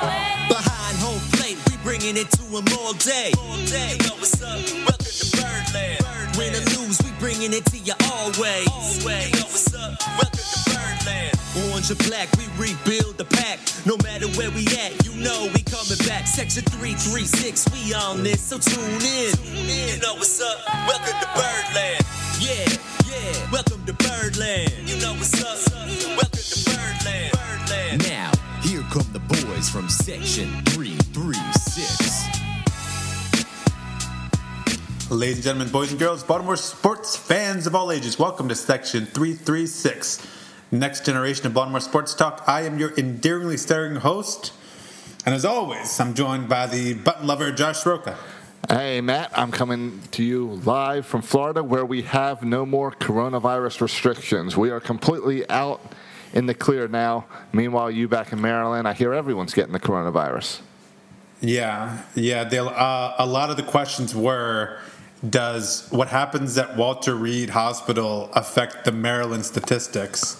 Behind home plate, we bringing it to them all day. All day. You know what's up? Welcome to Birdland. Win or lose, we bringing it to you always. always. You know what's up? Welcome to Birdland. Orange or black, we rebuild the pack. No matter where we at, you know we coming back. Section 336, we on this, so tune in. You know what's up? Welcome to Birdland. Yeah, yeah. Welcome to Birdland. You know what's up? Welcome to Birdland. Birdland. Now, here come the boys from Section 336. Ladies and gentlemen, boys and girls, Baltimore sports fans of all ages, welcome to Section 336, next generation of Baltimore sports talk. I am your endearingly staring host, and as always, I'm joined by the button lover, Josh Roca. Hey, Matt, I'm coming to you live from Florida where we have no more coronavirus restrictions. We are completely out in the clear now. Meanwhile, you back in Maryland, I hear everyone's getting the coronavirus. Yeah, yeah. They, uh, a lot of the questions were Does what happens at Walter Reed Hospital affect the Maryland statistics?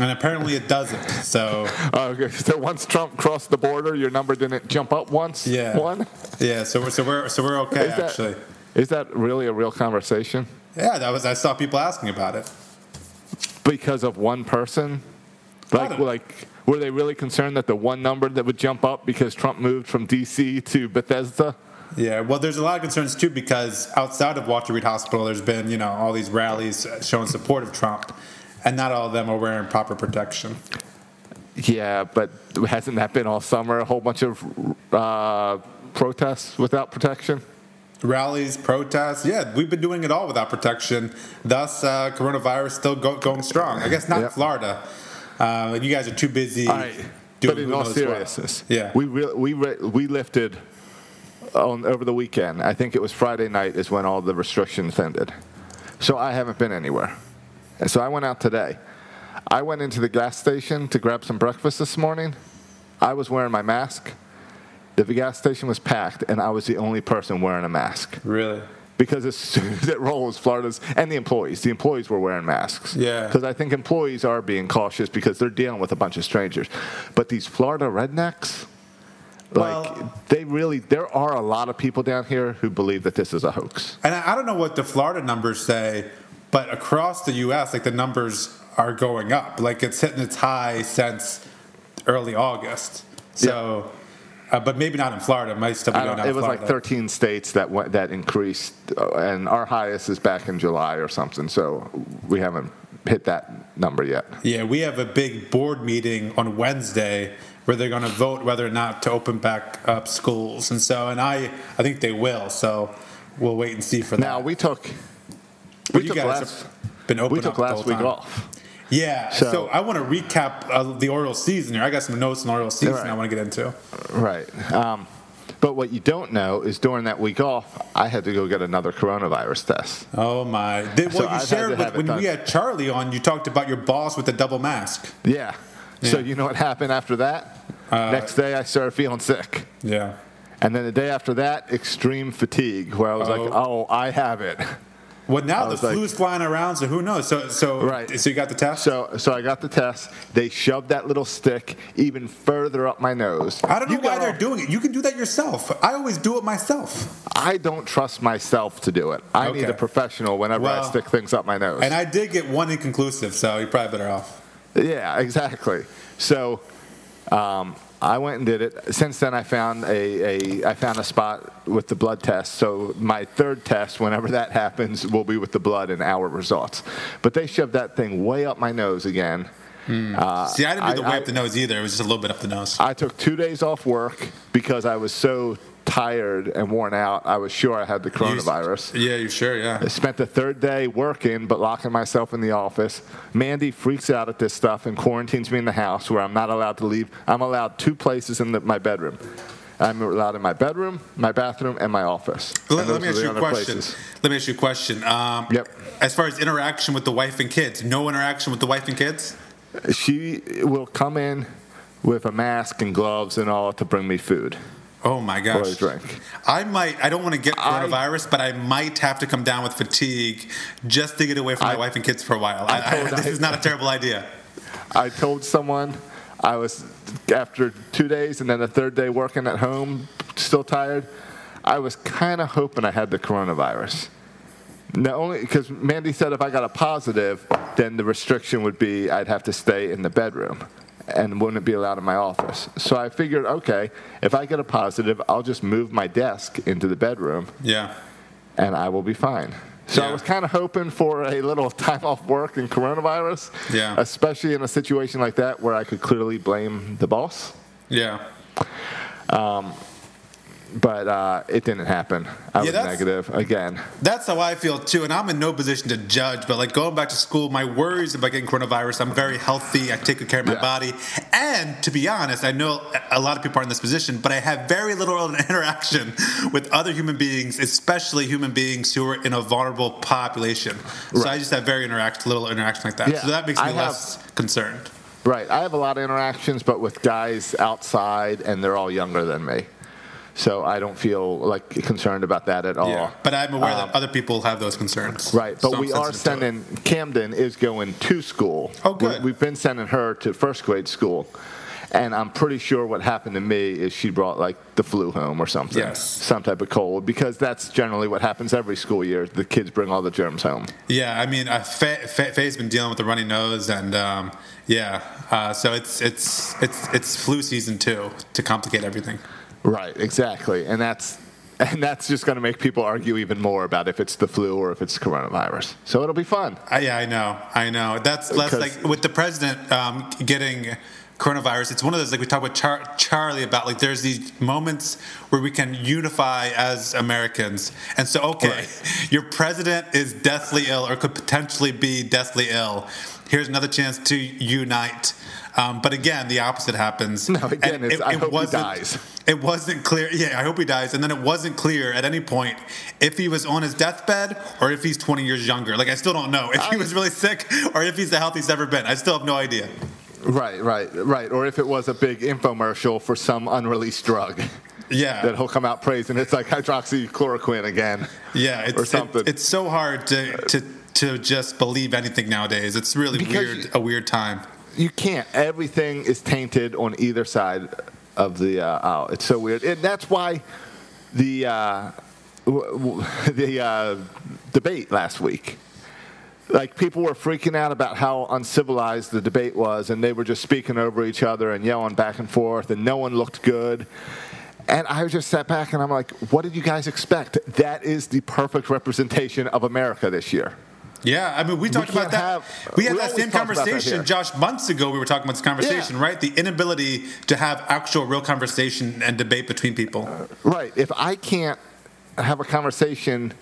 And apparently it doesn't. So, Uh, okay, so once Trump crossed the border, your number didn't jump up once? yeah. One? Yeah, so we're, so we're, so we're okay, Is that- actually. Is that really a real conversation? Yeah, that was, I saw people asking about it. Because of one person? Like, like, were they really concerned that the one number that would jump up because Trump moved from D.C. to Bethesda? Yeah, well, there's a lot of concerns too because outside of Walter Reed Hospital, there's been you know all these rallies showing support of Trump, and not all of them are wearing proper protection. Yeah, but hasn't that been all summer? A whole bunch of uh, protests without protection? Rallies, protests, yeah, we've been doing it all without protection. Thus, uh, coronavirus still go, going strong. I guess not Yep. Florida. Uh, you guys are too busy. All right. doing But in all seriousness, yeah, we re- we re- we lifted on over the weekend. I think it was Friday night is when all the restrictions ended. So I haven't been anywhere, and so I went out today. I went into the gas station to grab some breakfast this morning. I was wearing my mask. The gas station was packed, and I was the only person wearing a mask. really. Because as soon as it rolls, Florida's and the employees, the employees were wearing masks. Yeah. Because I think employees are being cautious because they're dealing with a bunch of strangers. But these Florida rednecks, Well- like they really, there are a lot of people down here who believe that this is a hoax. And I I don't know what the Florida numbers say, but across the U.S., like the numbers are going up. Like it's hitting its high since early August. So, uh, but maybe not in Florida. It might still be going down it was Florida. like 13 states that went, that increased, uh, and our highest is back in July or something. So we haven't hit that number yet. Yeah, we have a big board meeting on Wednesday where they're going to vote whether or not to open back up schools, and so and I I think they will. So we'll wait and see for that. Now we took, But we took last, been open we took last week time. off. Yeah, so, So- I want to recap uh, the Orioles season here. I got some notes on the Orioles season right. I want to get into. Right. Um, but what you don't know is during that week off, I had to go get another coronavirus test. Oh my! Did, So well, you I've shared with, when we had Charlie on. You talked about your boss with the double mask. Yeah. So you know what happened after that? Uh, Next day, I started feeling sick. Yeah. And then the day after that, extreme fatigue, where I was like, oh, I have it. Well, now the like- flu's flying around, so who knows? So, so, Right. so you got the test. So, so I got the test. They shoved that little stick even further up my nose. I don't know You why they're doing it. You can do that yourself. I always do it myself. I don't trust myself to do it. I need a professional whenever I stick things up my nose. And I did get one inconclusive, so you're probably better off. Yeah, exactly. So um, I went and did it. Since then, I found a, a I found a spot with the blood test. So my third test, whenever that happens, will be with the blood and our results. But they shoved that thing way up my nose again. Uh, See, I didn't do the I- way up the nose either. It was just a little bit up the nose. I took two days off work because I was so tired and worn out. I was sure I had the coronavirus. Yeah, you sure? Yeah. I spent the third day working, but locking myself in the office. Mandy freaks out at this stuff and quarantines me in the house where I'm not allowed to leave. I'm allowed two places in the, my bedroom. I'm allowed in my bedroom, my bathroom, and my office. Let, And let those me ask you a question. Let me ask you a question. Um, Yep. As far as interaction with the wife and kids, no interaction with the wife and kids. She will come in with a mask and gloves and all to bring me food Oh my gosh. drink. I might. I don't want to get I- coronavirus, but I might have to come down with fatigue just to get away from my I- wife and kids for a while. I I, I, this is not a terrible idea. I told someone I was after two days and then the third day working at home, still tired. I was kind of hoping I had the coronavirus. Not only because Mandy said if I got a positive, then the restriction would be I'd have to stay in the bedroom and wouldn't be allowed in my office. So I figured, okay, if I get a positive, I'll just move my desk into the bedroom Yeah. and I will be fine. So I was kind of hoping for a little time off work in coronavirus, Yeah. especially in a situation like that where I could clearly blame the boss. Yeah. Um, But uh, it didn't happen. I Yeah, was negative again. That's how I feel too, and I'm in no position to judge. But like going back to school, my worries about getting coronavirus. I'm very healthy. I take good care of my Yeah. body, and to be honest, I know a lot of people are in this position, but I have very little interaction with other human beings, especially human beings who are in a vulnerable population. So I just have very interact, little interaction like that. Yeah, so that makes me I have- less concerned. Right. I have a lot of interactions, but with guys outside, and they're all younger than me. So I don't feel like concerned about that at all. Yeah, but I'm aware that other people have those concerns. Um, Right, but we are sensitive to it. sending Camden is going to school. Oh, good. We, have been sending her to first grade school, and I'm pretty sure what happened to me is she brought like the flu home or something, Yes. some type of cold, because that's generally what happens every school year. The kids bring all the germs home. Yeah, I mean, uh, Faye, Faye's been dealing with a runny nose, and um, yeah, uh, so it's it's it's it's flu season too to complicate everything. Right, exactly, and that's. And that's just going to make people argue even more about if it's the flu or if it's coronavirus. So it'll be fun. Uh, yeah, I know, I know. That's less like with the president um, getting coronavirus. It's one of those like we talk with Char- Charlie about like there's these moments where we can unify as Americans, and so okay, Right. your president is deathly ill or could potentially be deathly ill. Here's another chance to unite. Um, but again, the opposite happens. No, again, I hope he wasn't- dies. It wasn't clear. Yeah, I hope he dies. And then it wasn't clear at any point if he was on his deathbed or if he's 20 years younger. Like, I still don't know if he was really sick or if he's the healthiest ever been. I still have no idea. Right, right, right. Or if it was a big infomercial for some unreleased drug. Yeah. that he'll come out praising. It's like hydroxychloroquine again. yeah. It's, or something. it- it's so hard to, to, to just believe anything nowadays. It's really Because weird, a weird time. You can't. Everything is tainted on either side of the uh, aisle. It's so weird, and that's why the uh, w- w- the uh, debate last week. Like people were freaking out about how uncivilized the debate was, and they were just speaking over each other and yelling back and forth, and no one looked good. And I just sat back and I'm like, what did you guys expect? That is the perfect representation of America this year. Yeah, I mean, we talked about that. have- we had we that same about that conversation. Josh, months ago. We were talking about this conversation, Yeah. right? The inability to have actual, real conversation and debate between people. Uh, right. If I can't have a conversation,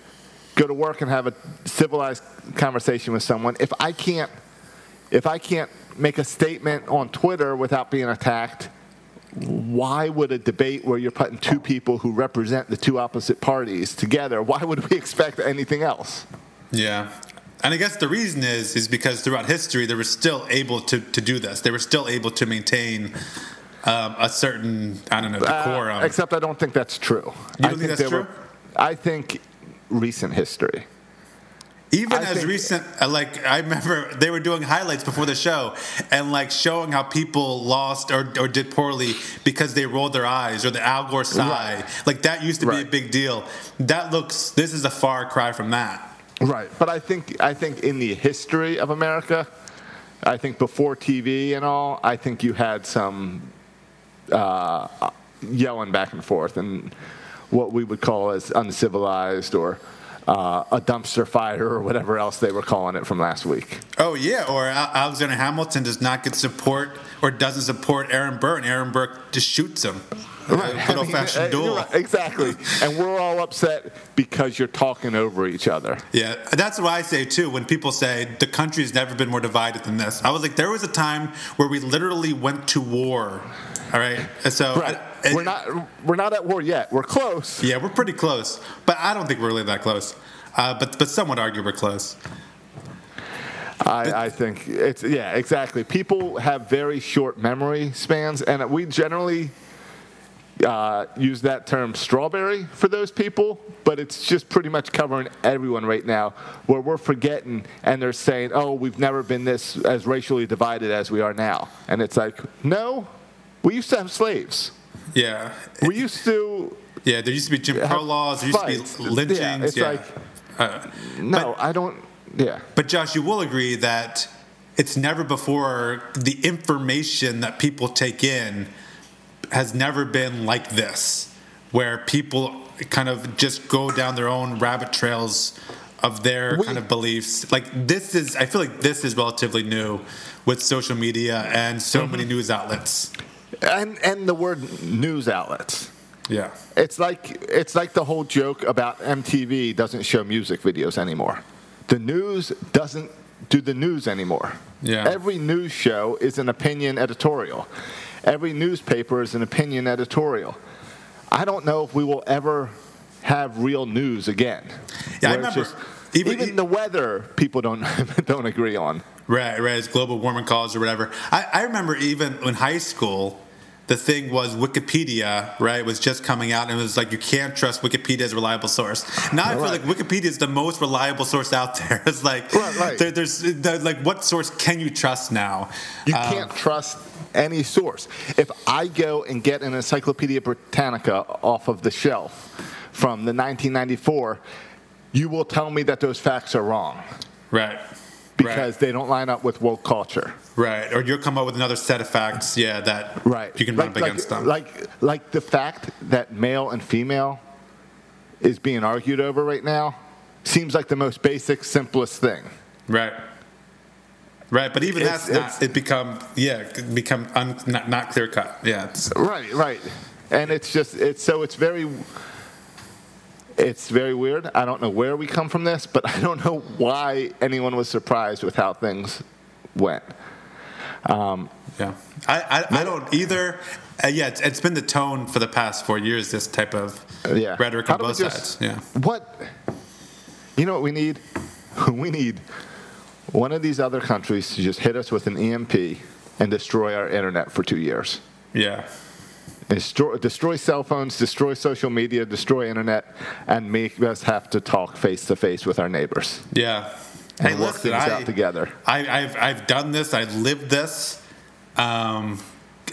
go to work and have a civilized conversation with someone, if I can't, if I can't make a statement on Twitter without being attacked, why would a debate where you're putting two people who represent the two opposite parties together, why would we expect anything else? Yeah. And I guess the reason is is because throughout history they were still able to, to do this. They were still able to maintain um, a certain I don't know Uh, decorum. except I don't think that's true. You I don't think that's true? were- I think recent history. Even I as think- recent, uh, like I remember they were doing highlights before the show and like showing how people lost or, or did poorly because they rolled their eyes or the Al Gore sigh. Like that used to be a big deal. That looks. This is a far cry from that. Right, but I think I think in the history of America, I think before TV and all, I think you had some uh, yelling back and forth and what we would call as uncivilized or uh, a dumpster fire or whatever else they were calling it from last week. Oh yeah, or Alexander Hamilton does not get support or doesn't support Aaron Burr, and Aaron Burr just shoots him. Right, good old fashioned duel. right, exactly. and we're all upset because you're talking over each other. Yeah, that's what I say too. When people say the country's never been more divided than this, I was like, there was a time where we literally went to war. All right, so Right. We're not we're not at war yet. We're close. Yeah, we're pretty close, but I don't think we're really that close. Uh, but but some would argue we're close. I, I think it's yeah, exactly. People have very short memory spans, and we generally uh, use that term strawberry for those people, but it's just pretty much covering everyone right now where we're forgetting and they're saying, oh, we've never been this as racially divided as we are now. And it's like, no, we used to have slaves. Yeah. We used to. Yeah, there used to be Jim Crow laws. There used fights. to be lynchings. Yeah, it's yeah. like, Uh, no, I don't. Yeah. But Josh, you will agree that it's never before the information that people take in has never been like this, where people kind of just go down their own rabbit trails of their kind of beliefs. Like this is, I feel like this is relatively new with social media and so Mm-hmm. many news outlets. And, and the word news outlets. Yeah. It's like it's like the whole joke about MTV doesn't show music videos anymore. The news doesn't do the news anymore. Yeah. Every news show is an opinion editorial. Every newspaper is an opinion editorial. I don't know if we will ever have real news again. Yeah, I remember even- even the weather people don't don't agree on. Right, right. It's global warming cause or whatever. I, I remember even in high school, the thing was Wikipedia, right, was just coming out, and it was like you can't trust Wikipedia as a reliable source. Now I feel like Wikipedia is the most reliable source out there. It's like, Right, right. There, there's there- like, what source can you trust now? You Um, can't trust any source. If I go and get an Encyclopedia Britannica off of the shelf from the 1994, you will tell me that those facts are wrong right, because they don't line up with woke culture. right, or you'll come up with another set of facts, yeah, that Right. you can run like, up against like, them. Like, like the fact that male and female is being argued over right now seems like the most basic, simplest thing. Right. Right, but even It's- that's not it's- it become yeah become un, not, not clear cut. Yeah, Right, right. And it's just it's so it's very it's very weird. I don't know where we come from this, but I don't know why anyone was surprised with how things went. Yeah, I, I, I don't either. Uh, yeah, it's, it's been the tone for the past four years. This type of Yeah. rhetoric on both just- sides. Yeah, What you know what we need? We need one of these other countries to just hit us with an EMP and destroy our internet for two years. yeah, Destroy, destroy cell phones, destroy social media, destroy internet, and make us have to talk face to face with our neighbors. yeah. And work things out together. I, I've I've done this. I've lived this. Um,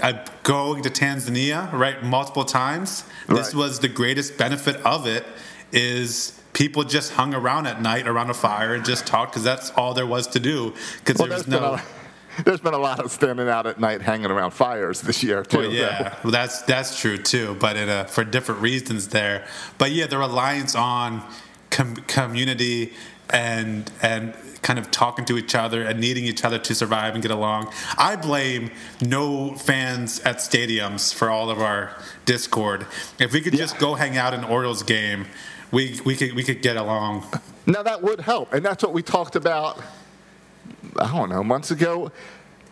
I'm going to Tanzania right multiple times. This Right. was the greatest benefit of it. Is people just hung around at night around a fire and just talked because that's all there was to do. Because Well, there was no. There's been a lot of standing out at night hanging around fires this year, too. Well, yeah, well, that's that's true too, but in a, for different reasons there. But yeah, the reliance on com- community and and kind of talking to each other and needing each other to survive and get along. I blame no fans at stadiums for all of our discord. If we could just go hang out in Orioles game, we we could we could get along. Now, that would help. And that's what we talked about, I don't know, months ago.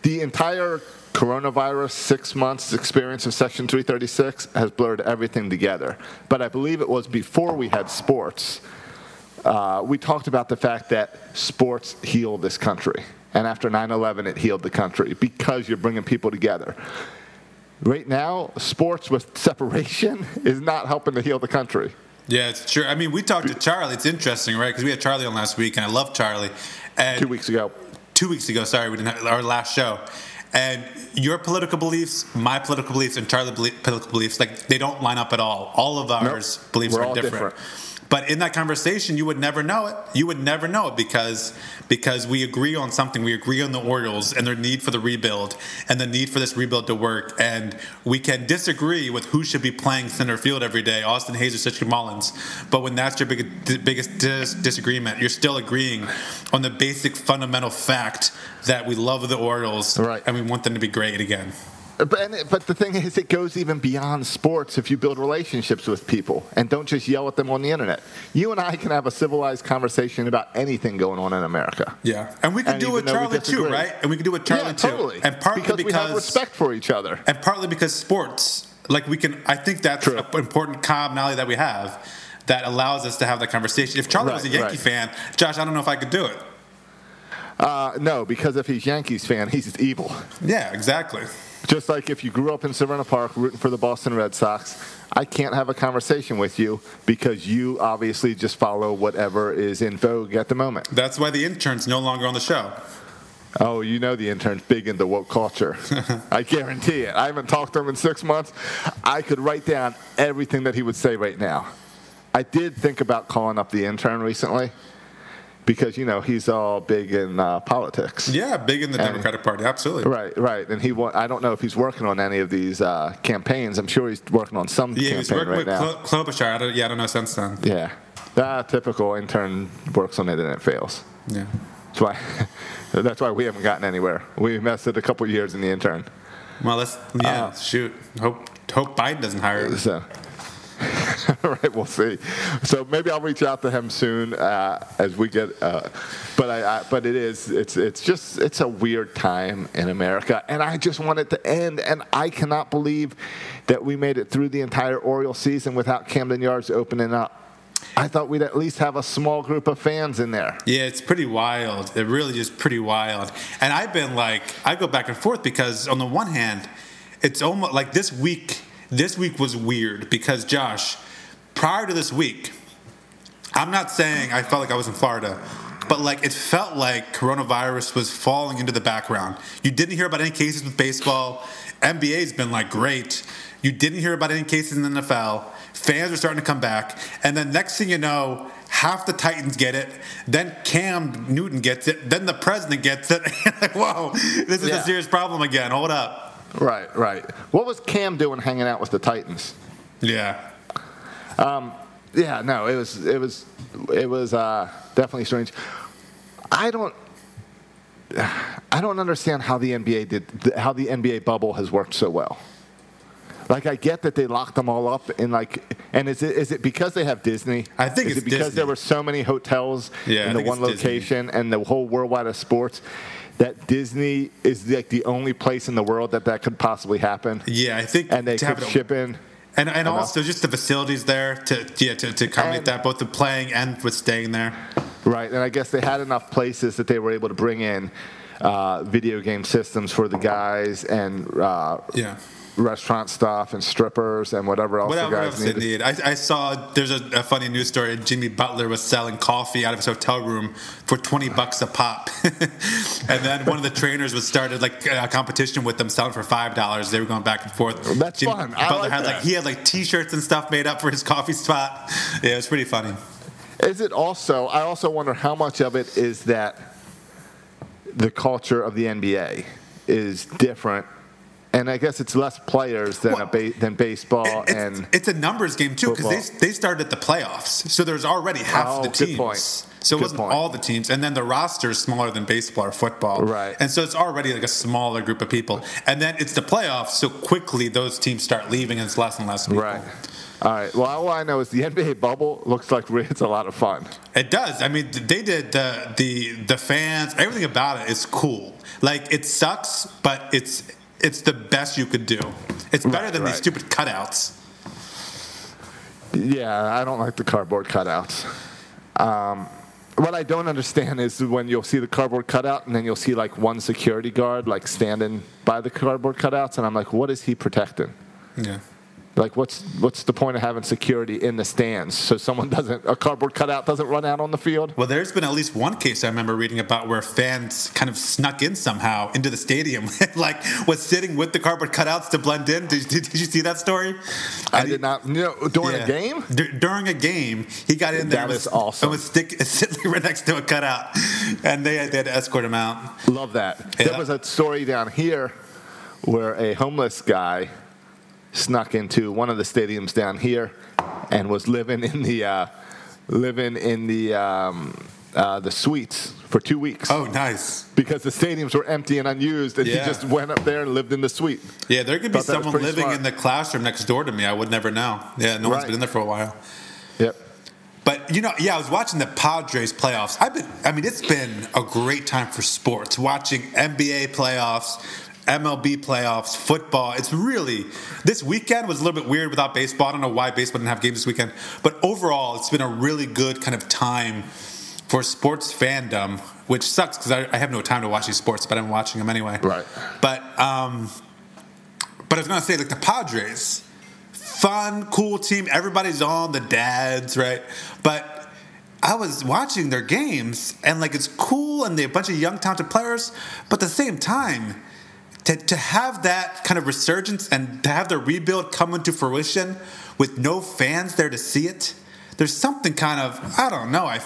The entire coronavirus six months experience of Section 336 has blurred everything together. But I believe it was before we had sports. Uh, we talked about the fact that sports heal this country. And after 9 11, it healed the country because you're bringing people together. Right now, sports with separation is not helping to heal the country. Yeah, it's true. I mean, we talked to Charlie. It's interesting, right? Because we had Charlie on last week, and I love Charlie. And Two weeks ago. Two weeks ago. Sorry, we didn't have our last show. And your political beliefs, my political beliefs, and Charlie's political beliefs, like they don't line up at all. All of ours Nope. beliefs We're are different. different. But in that conversation, you would never know it. You would never know it because because we agree on something. We agree on the Orioles and their need for the rebuild and the need for this rebuild to work. And we can disagree with who should be playing center field every day, Austin Hays or Cedric Mullins. But when that's your big, biggest dis- disagreement, you're still agreeing on the basic fundamental fact that we love the Orioles Right. and we want them to be great again. But, and it- but the thing is, it goes even beyond sports if you build relationships with people and don't just yell at them on the internet. You and I can have a civilized conversation about anything going on in America. Yeah, and we can And do it with even though we Charlie too, right? And we can do it with Charlie yeah, too, totally. and partly because, because, we have respect for each other. and partly because sports, like we can. I think that's True. an important commonality that we have that allows us to have that conversation. If Charlie was a Yankee right. fan, Josh, I don't know if I could do it. Uh, no, because if he's Yankees fan, he's evil. Yeah, exactly. Just like if you grew up in Severna Park rooting for the Boston Red Sox, I can't have a conversation with you because you obviously just follow whatever is in vogue at the moment. That's why the intern's no longer on the show. Oh, you know the intern's big into woke culture. I guarantee it. I haven't talked to him in six months. I could write down everything that he would say right now. I did think about calling up the intern recently because you know he's all big in uh, politics. Yeah, big in the And- Democratic Party, absolutely. Right, right, and he. Wa- I don't know if he's working on any of these uh, campaigns. I'm sure he's working on some Yeah, he's campaign working right with now. Klobuchar. I don't, yeah, I don't know since then. yeah, that typical intern works on it and it fails. Yeah. That's why. that's why we haven't gotten anywhere. We messed it a couple years in the intern. Well, let's yeah, Uh, shoot. Hope hope Biden doesn't hire him. So, right, we'll see. So maybe I'll reach out to him soon uh, as we get. Uh, but I, I, but it is, it's, it's just, it's a weird time in America, and I just want it to end. And I cannot believe that we made it through the entire Oriole season without Camden Yards opening up. I thought we'd at least have a small group of fans in there. Yeah, it's pretty wild. It really is pretty wild. And I've been like, I go back and forth because on the one hand, it's almost like this week. This week was weird because Josh, prior to this week, I'm not saying I felt like I was in Florida, but like it felt like coronavirus was falling into the background. You didn't hear about any cases with baseball. NBA's been like great. You didn't hear about any cases in the NFL. Fans are starting to come back, and then next thing you know, half the Titans get it. Then Cam Newton gets it. Then the president gets it. like, whoa, this is Yeah. a serious problem again. Hold up. Right, right. What was Cam doing hanging out with the Titans? Yeah. Yeah, no, it was it was it was uh, definitely strange. I don't I don't understand how the NBA did how the NBA bubble has worked so well. Like I get that they locked them all up in like, and is it is it because they have Disney? I think is it's it because Disney. there were so many hotels Yeah, in the one it's Disney. location and the whole worldwide of sports that Disney is like the only place in the world that that could possibly happen, Yeah, I think and they could it- ship in. And, and also just the facilities there to yeah to, to accommodate And- that both the playing and with staying there. Right, and I guess they had enough places that they were able to bring in uh, video game systems for the guys and uh, Yeah. Restaurant stuff and strippers and whatever else Whatever the else guys they need. I, I saw there's a, a funny news story. Jimmy Butler was selling coffee out of his hotel room for 20 bucks a pop, and then one of the trainers was started like a competition with them selling for five dollars. They were going back and forth. That's Jimmy fun. Butler like had that. like he had like T-shirts and stuff made up for his coffee spot. Yeah, it was pretty funny. Is it also? I also wonder how much of it is that the culture of the NBA is different, and I guess it's less players than a ba- than baseball It- it's, and it's a numbers game too because they, they started at the playoffs, so there's already half Oh, the teams. So it Good wasn't point. all the teams, and then the roster is smaller than baseball or football, Right. And so it's already like a smaller group of people, and then it's the playoffs. So quickly those teams start leaving, and it's less and less people. right. All right. Well, all I know is the NBA bubble looks like it's a lot of fun. It does. I mean, they did the the the fans. Everything about it is cool. Like it sucks, but it's it's the best you could do. It's better Right, than these stupid cutouts. Yeah, I don't like the cardboard cutouts. Um, what I don't understand is when you'll see the cardboard cutout and then you'll see like one security guard like standing by the cardboard cutouts, and I'm like, what is he protecting? Yeah. Like, what's what's the point of having security in the stands so someone doesn't a cardboard cutout doesn't run out on the field? Well, there's been at least one case I remember reading about where fans kind of snuck in somehow into the stadium, like was sitting with the cardboard cutouts to blend in. Did, did, did you see that story? I he- did not. You know, during yeah. a game. D- during a game, he got in there That and was, awesome. and was stick, sitting right next to a cutout, and they, they had to escort him out. Love that. Yeah. There was a story down here where a homeless guy snuck into one of the stadiums down here and was living in the uh, living in the um, uh, the suites for two weeks Oh, nice. because the stadiums were empty and unused, and Yeah. he just went up there and lived in the suite. Yeah, there could be Thought that was someone pretty living smart. in the classroom next door to me. I would never know. Yeah, no one's Right. been in there for a while. Yep. But you know, yeah, I was watching the Padres playoffs. I've been, I mean, it's been a great time for sports. Watching NBA playoffs, MLB playoffs, football. It's really this weekend was a little bit weird without baseball. I don't know why baseball didn't have games this weekend, but overall, it's been a really good kind of time for sports fandom, which sucks because I, I have no time to watch these sports, but I'm watching them anyway. Right. But um, But I was gonna say like the Padres, fun, cool team. Everybody's on the dads, right? But I was watching their games and like it's cool and they have a bunch of young talented players, but at the same time, to, to have that kind of resurgence and to have the rebuild come into fruition with no fans there to see it, there's something kind of I don't know. I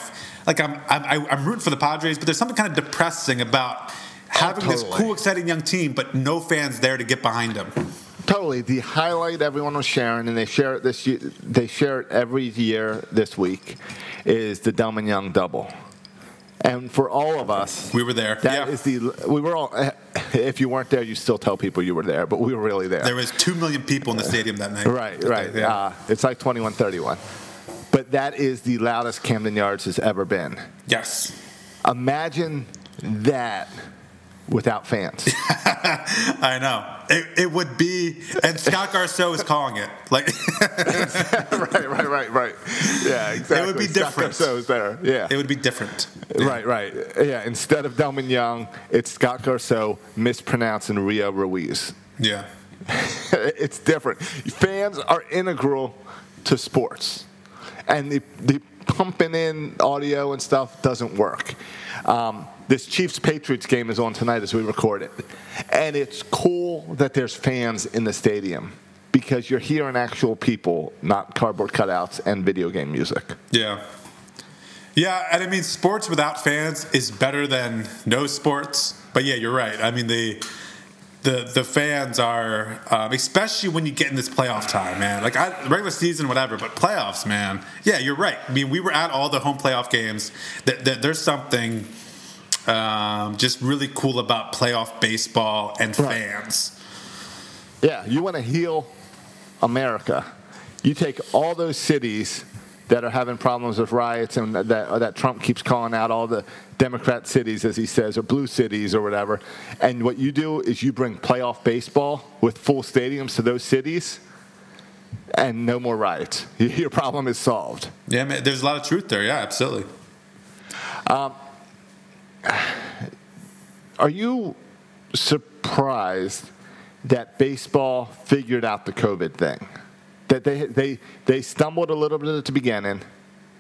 like I'm I'm, I'm rooting for the Padres, but there's something kind of depressing about oh, having this totally. cool, exciting young team, but no fans there to get behind them. Totally. The highlight everyone was sharing, and they share it this year, they share it every year this week, is the Delmon Young double. And for all of us, We were there. That Yeah. is the we were all. If you weren't there, you still tell people you were there, but we were really there. There was two million people in the stadium that night. Right, right. Yeah. Uh, it's like 21 31. But that is the loudest Camden Yards has ever been. yes. Imagine that without fans. I know. It, it would be, and Scott Garceau is calling it. Like, right, right, right, right. Yeah, exactly. It would be different. So is there. Yeah. it would be different. Right, right. Yeah, instead of Delmon Young, it's Scott Garceau mispronouncing Rio Ruiz. Yeah. it's different. Fans are integral to sports, and the, the pumping in audio and stuff doesn't work. Um, this Chiefs Patriots game is on tonight as we record it, and it's cool that there's fans in the stadium because you're hearing actual people, not cardboard cutouts and video game music. Yeah. Yeah, and I mean, sports without fans is better than no sports. But yeah, you're right. I mean, the the the fans are, um, especially when you get in this playoff time, man. Like I, regular season, whatever, but playoffs, man. Yeah, you're right. I mean, we were at all the home playoff games. That that there's something um, just really cool about playoff baseball and Right. fans. Yeah, you want to heal America. You take all those cities that are having problems with riots and that, that Trump keeps calling out all the Democrat cities, as he says, or blue cities or whatever. And what you do is you bring playoff baseball with full stadiums to those cities and no more riots. Your problem is solved. Yeah, man. There's a lot of truth there. Yeah, absolutely. Are you surprised that baseball figured out the COVID thing? That they, they, they stumbled a little bit at the beginning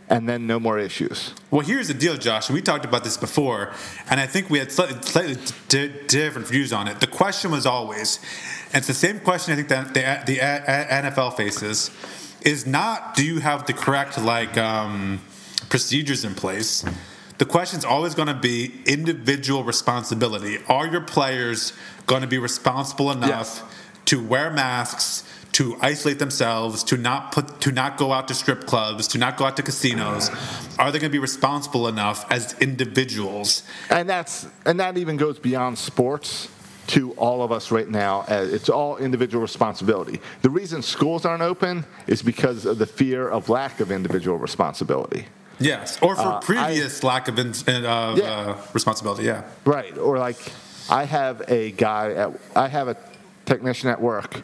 and then no more issues. Well, here's the deal, Josh. We talked about this before, and I think we had slightly, slightly di- different views on it. The question was always, and it's the same question I think that the, the NFL faces, is not do you have the correct like um, procedures in place. The question's always going to be individual responsibility. Are your players going to be responsible enough to wear masks? to isolate themselves, to not put, to not go out to strip clubs, to not go out to casinos? Are they going to be responsible enough as individuals? And that's and that even goes beyond sports to all of us right now. Uh, It's all individual responsibility. The reason schools aren't open is because of the fear of lack of individual responsibility. Yes, or for Uh, previous lack of, in, of Yeah. uh, responsibility. Yeah, Right. Or like I have a guy at I have a technician at work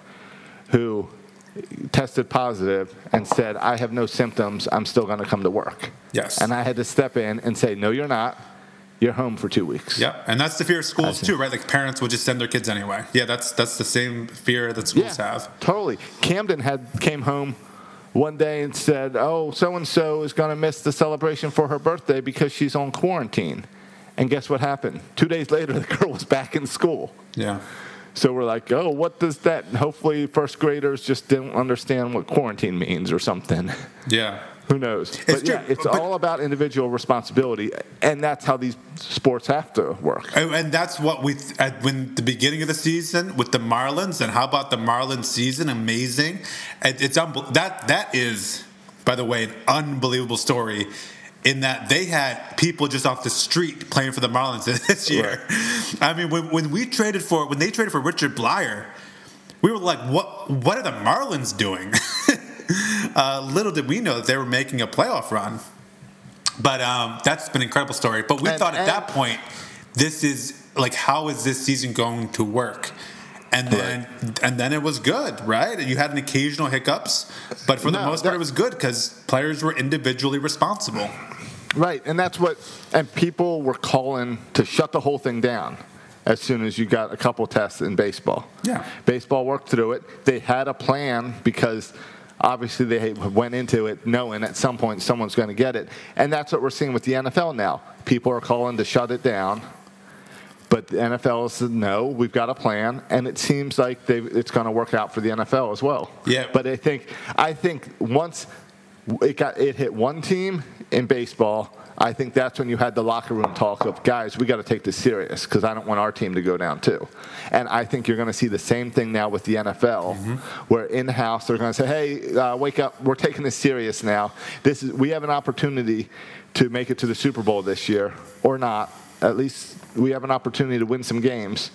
who tested positive and said, I have no symptoms, I'm still gonna come to work. Yes. And I had to step in and say, No, you're not. You're home for two weeks. yeah, and that's the fear of schools too, right? Like parents will just send their kids anyway. Yeah, that's that's the same fear that schools have. Totally. Camden had came home one day and said, "Oh, so and so is going to miss the celebration for her birthday because she's on quarantine." And guess what happened? Two days later, the girl was back in school. Yeah, So we're like, "Oh, what does that?" Hopefully, first graders just didn't understand what quarantine means or something. yeah. Who knows? but true, yeah, it's but- all about individual responsibility, and that's how these sports have to work. And, and that's what we at when the beginning of the season with the Marlins, and how about the Marlins season? Amazing. It, it's unbel- that that is, by the way, an unbelievable story. In that they had people just off the street playing for the Marlins this year. I mean, when, when we traded for when they traded for Richard Bleier, we were like, "What? What are the Marlins doing?" uh, little did we know that they were making a playoff run. But um, that's been an incredible story. But we And- thought at and- that point, this is like, how is this season going to work? And then, and then it was good, right? You had an occasional hiccups, but for the No, most part, it was good because players were individually responsible. Right, and that's what, and people were calling to shut the whole thing down. as soon as you got a couple tests in baseball. Yeah. Baseball worked through it. They had a plan because obviously they went into it knowing at some point someone's going to get it. And that's what we're seeing with the NFL now. People are calling to shut it down. But the NFL said, no, we've got a plan, and it seems like it's going to work out for the NFL as well. Yeah. But I think I think once it got it hit one team in baseball, I think that's when you had the locker room talk of guys, we got to take this serious because I don't want our team to go down too. And I think you're going to see the same thing now with the NFL, where in house they're going to say, hey, uh, wake up, we're taking this serious now. This is we have an opportunity to make it to the Super Bowl this year or not. At least we have an opportunity to win some games.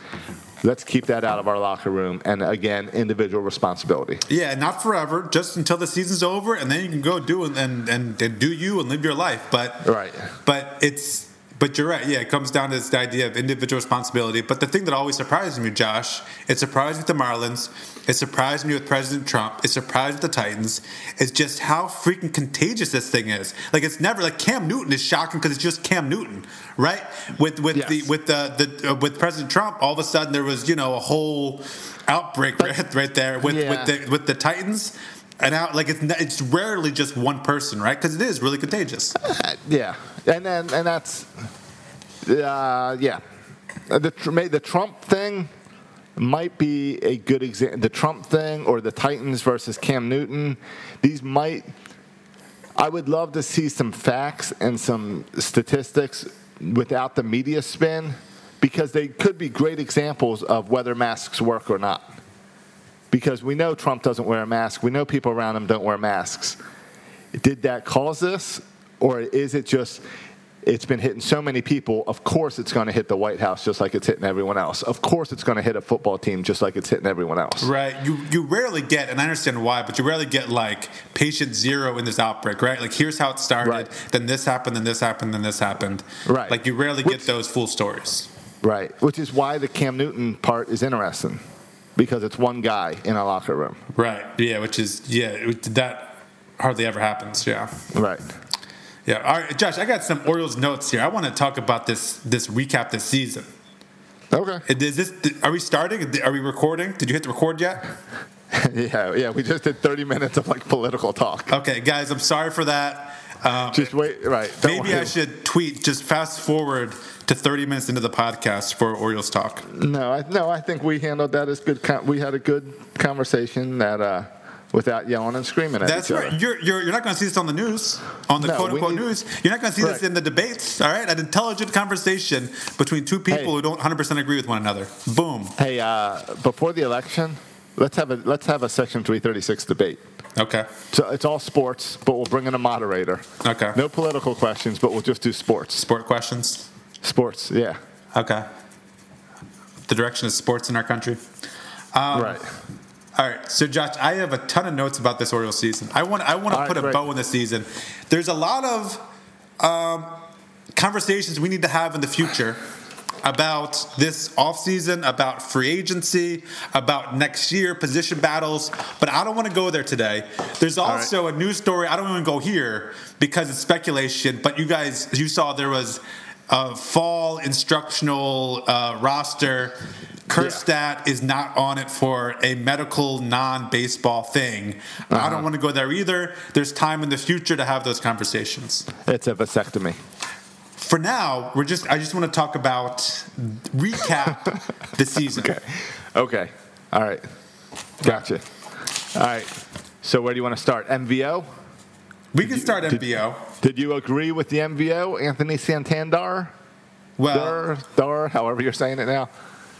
Let's keep that out of our locker room. And again, individual responsibility. Yeah, not forever, just until the season's over, and then you can go do and and, and, do you and live your life. But Right. But it's but you're right. Yeah, it comes down to this idea of individual responsibility. But the thing that always surprises me, Josh, it surprised me with the Marlins. It surprised me with President Trump. It surprised the Titans. It's just how freaking contagious this thing is. Like it's never like Cam Newton is shocking because it's just Cam Newton, right? With with the with the, the uh, with President Trump, all of a sudden there was you know a whole outbreak right, right there with Yeah. with the with the Titans. And out like it's it's rarely just one person, right? Because it is really contagious. Yeah, and then and that's uh, yeah. Uh, The the Trump thing might be a good example. The Trump thing or the Titans versus Cam Newton. These might. I would love to see some facts and some statistics without the media spin, because they could be great examples of whether masks work or not. Because we know Trump doesn't wear a mask. We know people around him don't wear masks. Did that cause this? Or is it just, it's been hitting so many people, of course it's going to hit the White House just like it's hitting everyone else. Of course it's going to hit a football team just like it's hitting everyone else. Right. You you rarely get, and I understand why, but you rarely get like patient zero in this outbreak, right? Like here's how it started, Right. then this happened, then this happened, then this happened. Right. Like you rarely Which- get those full stories. Right. Which is why the Cam Newton part is interesting because it's one guy in a locker room. Right. Yeah. Which is yeah. That hardly ever happens. Yeah. Right. Yeah. All right, Josh. I got some Orioles notes here. I want to talk about this this recap this season. Okay. Is this? Are we starting? Are we recording? Did you hit the record yet? yeah, yeah. We just did 30 minutes of like political talk. Okay, guys. I'm sorry for that. Um, Just wait. Right. Maybe I should tweet. Just fast forward to 30 minutes into the podcast for Orioles talk. No, I, no. I think we handled that as good. We had a good conversation that uh, without yelling and screaming at That's each right. other. You're, you're, you're not going to see this on the news, on the No, quote unquote need- news. You're not going to see this in the debates. All right, an intelligent conversation between two people Hey. who don't 100 percent agree with one another. Boom. Hey, uh, before the election, let's have a let's have a Section 336 debate. Okay. So it's all sports, but we'll bring in a moderator. Okay. No political questions, but we'll just do sports. Sport questions. Sports, yeah. Okay. The direction of sports in our country. Um, right. All right, so Josh, I have a ton of notes about this Orioles season. I want I want to All right, put a great. bow on the season. There's a lot of um, conversations we need to have in the future about this offseason, about free agency, about next year, position battles, but I don't want to go there today. There's right. also a news story. I don't even go here because it's speculation, but you guys, you saw there was a fall instructional uh, roster. Kjerstad is not on it for a medical non-baseball thing. I Uh-huh. don't want to go there either. There's time in the future to have those conversations It's a vasectomy. for now, we're just. I just want to talk about recap the season. Okay. Okay. All right. Gotcha. All right. So where do you want to start? MVO? We can start did- MVO. Did you agree with the MVO, Anthony Santander? Well, Dar, Dar, however you're saying it now.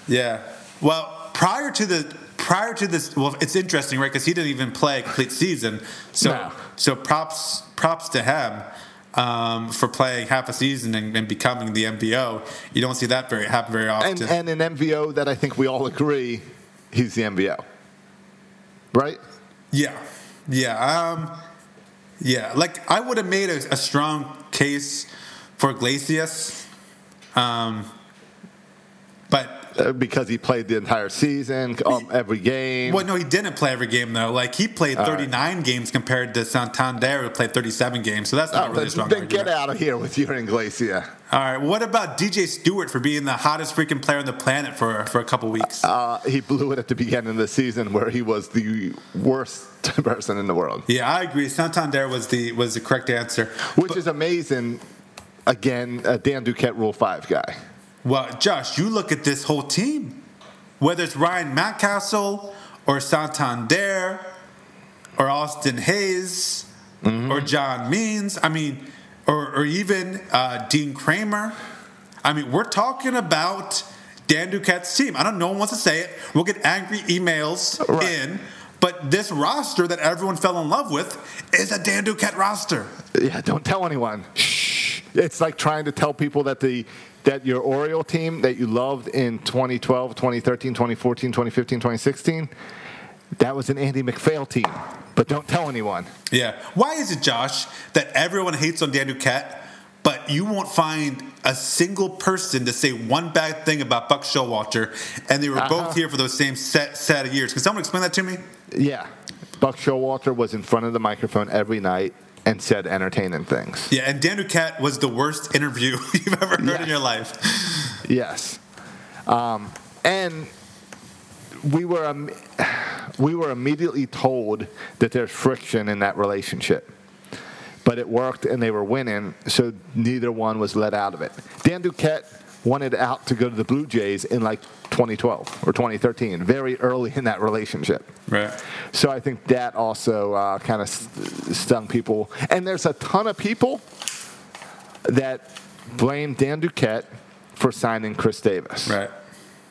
yeah. Well, prior to the prior to this, well, it's interesting, right? Because he didn't even play a complete season. So, No. so props props to him um, for playing half a season and, and becoming the MVO. You don't see that very happen very often. And, and an MVO that I think we all agree he's the MVO. Right? Yeah, yeah, um, yeah. Like I would have made a, a strong case for Iglesias, um, but because he played the entire season, um, every game. Well, no, he didn't play every game though. Like he played All 39 games compared to Santander, who played 37 games. So that's not Oh, really a then, strong then argument. get out of here with your Inglesia. All right. What about DJ Stewart for being the hottest freaking player on the planet for for a couple weeks? Uh, he blew it at the beginning of the season where he was the worst person in the world, yeah, I agree. Santander was the was the correct answer. which is amazing. Again, a Dan Duquette Rule 5 guy. Well, Josh, you look at this whole team, whether it's Ryan Mountcastle or Santander or Austin Hays or John Means. I mean, or, or even uh, Dean Kremer. I mean, we're talking about Dan Duquette's team. I don't know. No one wants to say it. We'll get angry emails Right. in. But this roster that everyone fell in love with is a Dan Duquette roster. Yeah, don't tell anyone. Shh. It's like trying to tell people that the that your Oriole team that you loved in 2012, 2013, 2014, 2015, 2016, that was an Andy MacPhail team. But don't tell anyone. Yeah. Why is it, Josh, that everyone hates on Dan Duquette, but you won't find a single person to say one bad thing about Buck Showalter, and they were Uh-huh. both here for those same set, set of years? Can someone explain that to me? Yeah. Buck Showalter was in front of the microphone every night and said entertaining things. Yeah, and Dan Duquette was the worst interview you've ever heard in your life. Yes. Um, and we were um, we were immediately told that there's friction in that relationship. But it worked and they were winning, so neither one was let out of it. Dan Duquette wanted out to go to the Blue Jays in like 2012 or 2013, very early in that relationship. Right. So I think that also uh, kind of stung people. And there's a ton of people that blame Dan Duquette for signing Chris Davis. Right.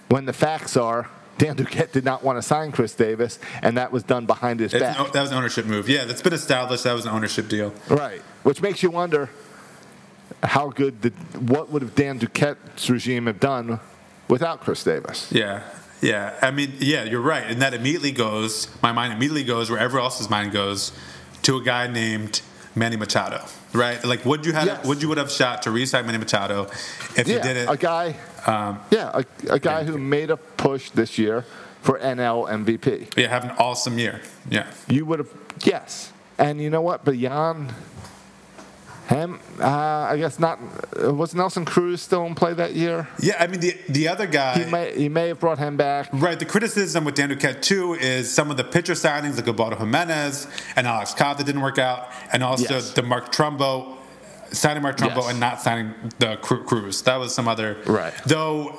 When the facts are, Dan Duquette did not want to sign Chris Davis, and that was done behind his It's back. an- that was an ownership move. Yeah, that's been established. That was an ownership deal. Right. Which makes you wonder how good, the, what would have Dan Duquette's regime have done without Chris Davis? Yeah. Yeah. I mean, yeah, you're right. And that immediately goes, my mind immediately goes wherever else's mind goes to a guy named Manny Machado. Right? Like, would you have, Yes. would you would have shot to re-sign Manny Machado if you did it? a guy. Um, Yeah, a, a guy who made a push this year for NL MVP. yeah, have an awesome year. Yeah. You would have, yes. And you know what? Beyond him, uh, I guess not. uh, Was Nelson Cruz still in play that year? Yeah, I mean the the other guy. He may, he may have brought him back. Right. The criticism with Dan Duquette too is some of the pitcher signings like Eduardo Jimenez and Alex Cobb that didn't work out, and also Yes. the Mark Trumbo signing Mark Trumbo Yes. and not signing the Cruz. That was some other. Right. Though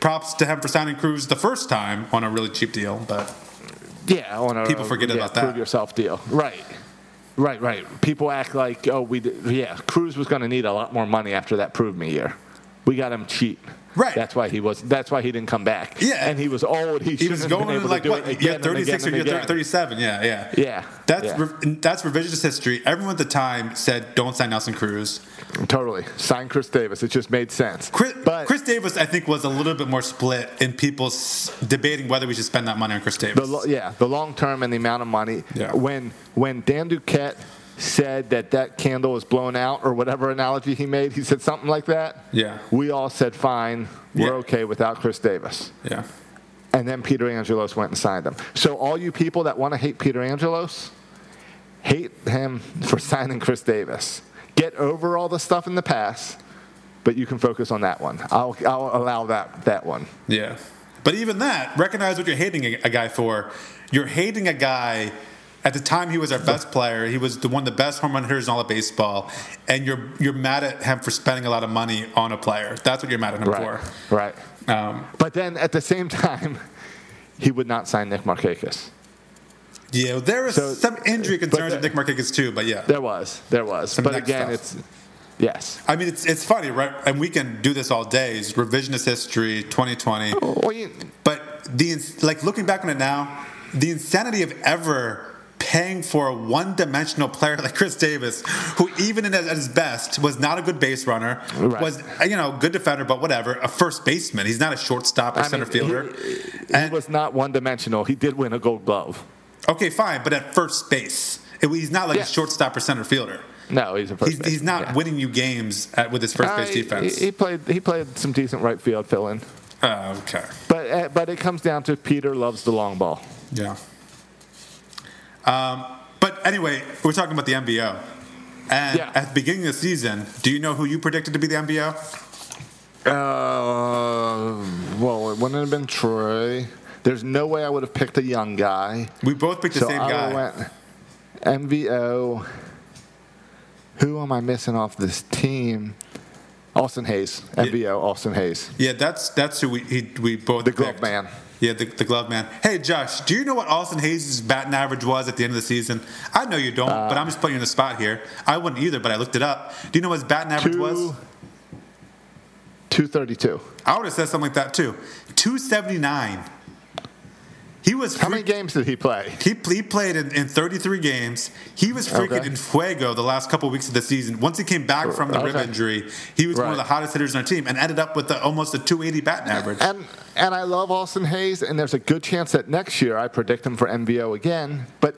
props to him for signing Cruz the first time on a really cheap deal, but Yeah, on a, People forget yeah, about that. Prove yourself deal. Right. Right, right. People act like, oh, we, did, yeah, Cruz was going to need a lot more money after that prove me year. We got him cheap. Right. That's why he was. That's why he didn't come back. Yeah. And he was old. He, he was going able like to do what? it Yeah, again 36 or yeah, 37. Yeah, yeah. Yeah, That's yeah. re- that's revisionist history. Everyone at the time said don't sign Nelson Cruz. Totally. Sign Chris Davis. It just made sense. Chris, but Chris Davis, I think, was a little bit more split in people debating whether we should spend that money on Chris Davis. the lo- yeah, the long term and the amount of money. Yeah. When when Dan Duquette said that that candle was blown out or whatever analogy he made, he said something like that. Yeah. We all said fine. We're Yeah. okay without Chris Davis. yeah. And then Peter Angelos went and signed him. So all you people that want to hate Peter Angelos, hate him for signing Chris Davis. Get over all the stuff in the past, but you can focus on that one. I'll, I'll allow that that one. Yeah. But even that, recognize what you're hating a, guy for. You're hating a guy. At the time, he was our best player. He was the one of the best home run hitters in all of baseball, and you're you're mad at him for spending a lot of money on a player. That's what you're mad at him Right. for. Right. Um, But then at the same time, he would not sign Nick Markakis. Yeah, there was So- some injury concerns with Nick Markakis too, but yeah. There was. There was. Some but again, stuff. it's yes. I mean, it's it's funny, right? And we can do this all day. It's revisionist history, 2020. Well, you, But the like looking back on it now, the insanity of ever paying for a one-dimensional player like Chris Davis, who even in, at his best was not a good base runner, Right. was you know good defender, but whatever, a first baseman. He's not a shortstop or I center mean, fielder. He, he was not one dimensional. He did win a Gold Glove. Okay, fine, but at first base, it- he's not like a shortstop or center fielder. No, he's a first. He's, he's not yeah. winning you games at, with his first Uh, base he- defense. He, he played. He played some decent right field fill in. Uh, okay. But uh, but it comes down to Peter loves the long ball. Yeah. Um, but anyway, we're talking about the MVO. And Yeah. at the beginning of the season, do you know who you predicted to be the MVO? Uh, well, it wouldn't have been Troy. There's no way I would have picked a young guy. We both picked the so same I guy. went MVO. Who am I missing off this team? Austin Hays. MVO. Austin Hays. Yeah, that's that's who we he, we both The glove picked. man. Yeah, the, the glove man. Hey, Josh, do you know what Austin Hays' batting average was at the end of the season? I know you don't, Uh, but I'm just putting you in the spot here. I wouldn't either, but I looked it up. Do you know what his batting average was? Two. Two thirty-two. I would have said something like that too. 279. He was How many games did he play? He, he played in, in 33 games. He was freaking Okay. in fuego the last couple weeks of the season. Once he came back from the rib injury, he was one of the hottest hitters on our team and ended up with a, almost a 280 batting average. And and I love Austin Hays, and there's a good chance that next year I predict him for MVO again. But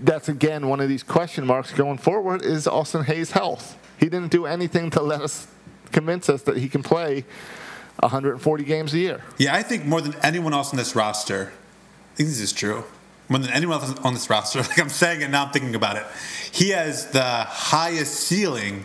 that's again one of these question marks going forward: is Austin Hays' health? He didn't do anything to let us convince us that he can play 140 games a year. Yeah, I think more than anyone else on this roster, think this is true. More than anyone else on this roster, like I'm saying it now, I'm thinking about it. He has the highest ceiling,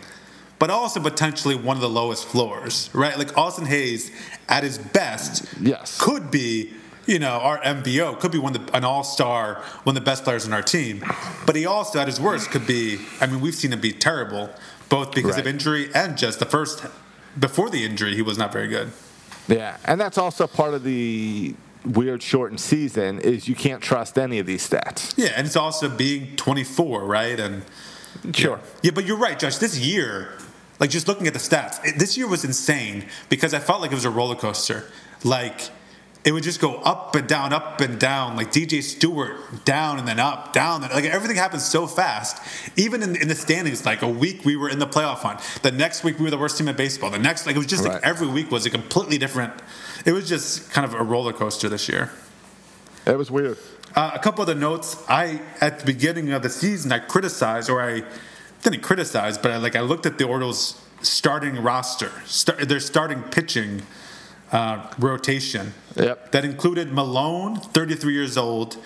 but also potentially one of the lowest floors, right? Like Austin Hays, at his best, Yes. could be, you know, our MVO could be one of the, an all-star, one of the best players on our team. But he also, at his worst, could be. I mean, we've seen him be terrible, both because of injury and just the first. Before the injury, he was not very good. Yeah, and that's also part of the weird shortened season is you can't trust any of these stats. Yeah, and it's also being 24, right? And Sure. yeah, but you're right, Josh. This year, like just looking at the stats, it, this year was insane because I felt like it was a roller coaster. Like it would just go up and down, up and down. Like DJ Stewart down and then up, down. And, like everything happened so fast. Even in, in the standings, like a week we were in the playoff hunt. The next week we were the worst team in baseball. The next, like it was just like every week was a completely different. It was just kind of a roller coaster this year. It was weird. Uh, a couple other notes. I at the beginning of the season, I criticized, or I didn't criticize, but I like I looked at the Orioles' starting roster, start, their starting pitching uh, rotation. Yep. That included Milone, 33 years old,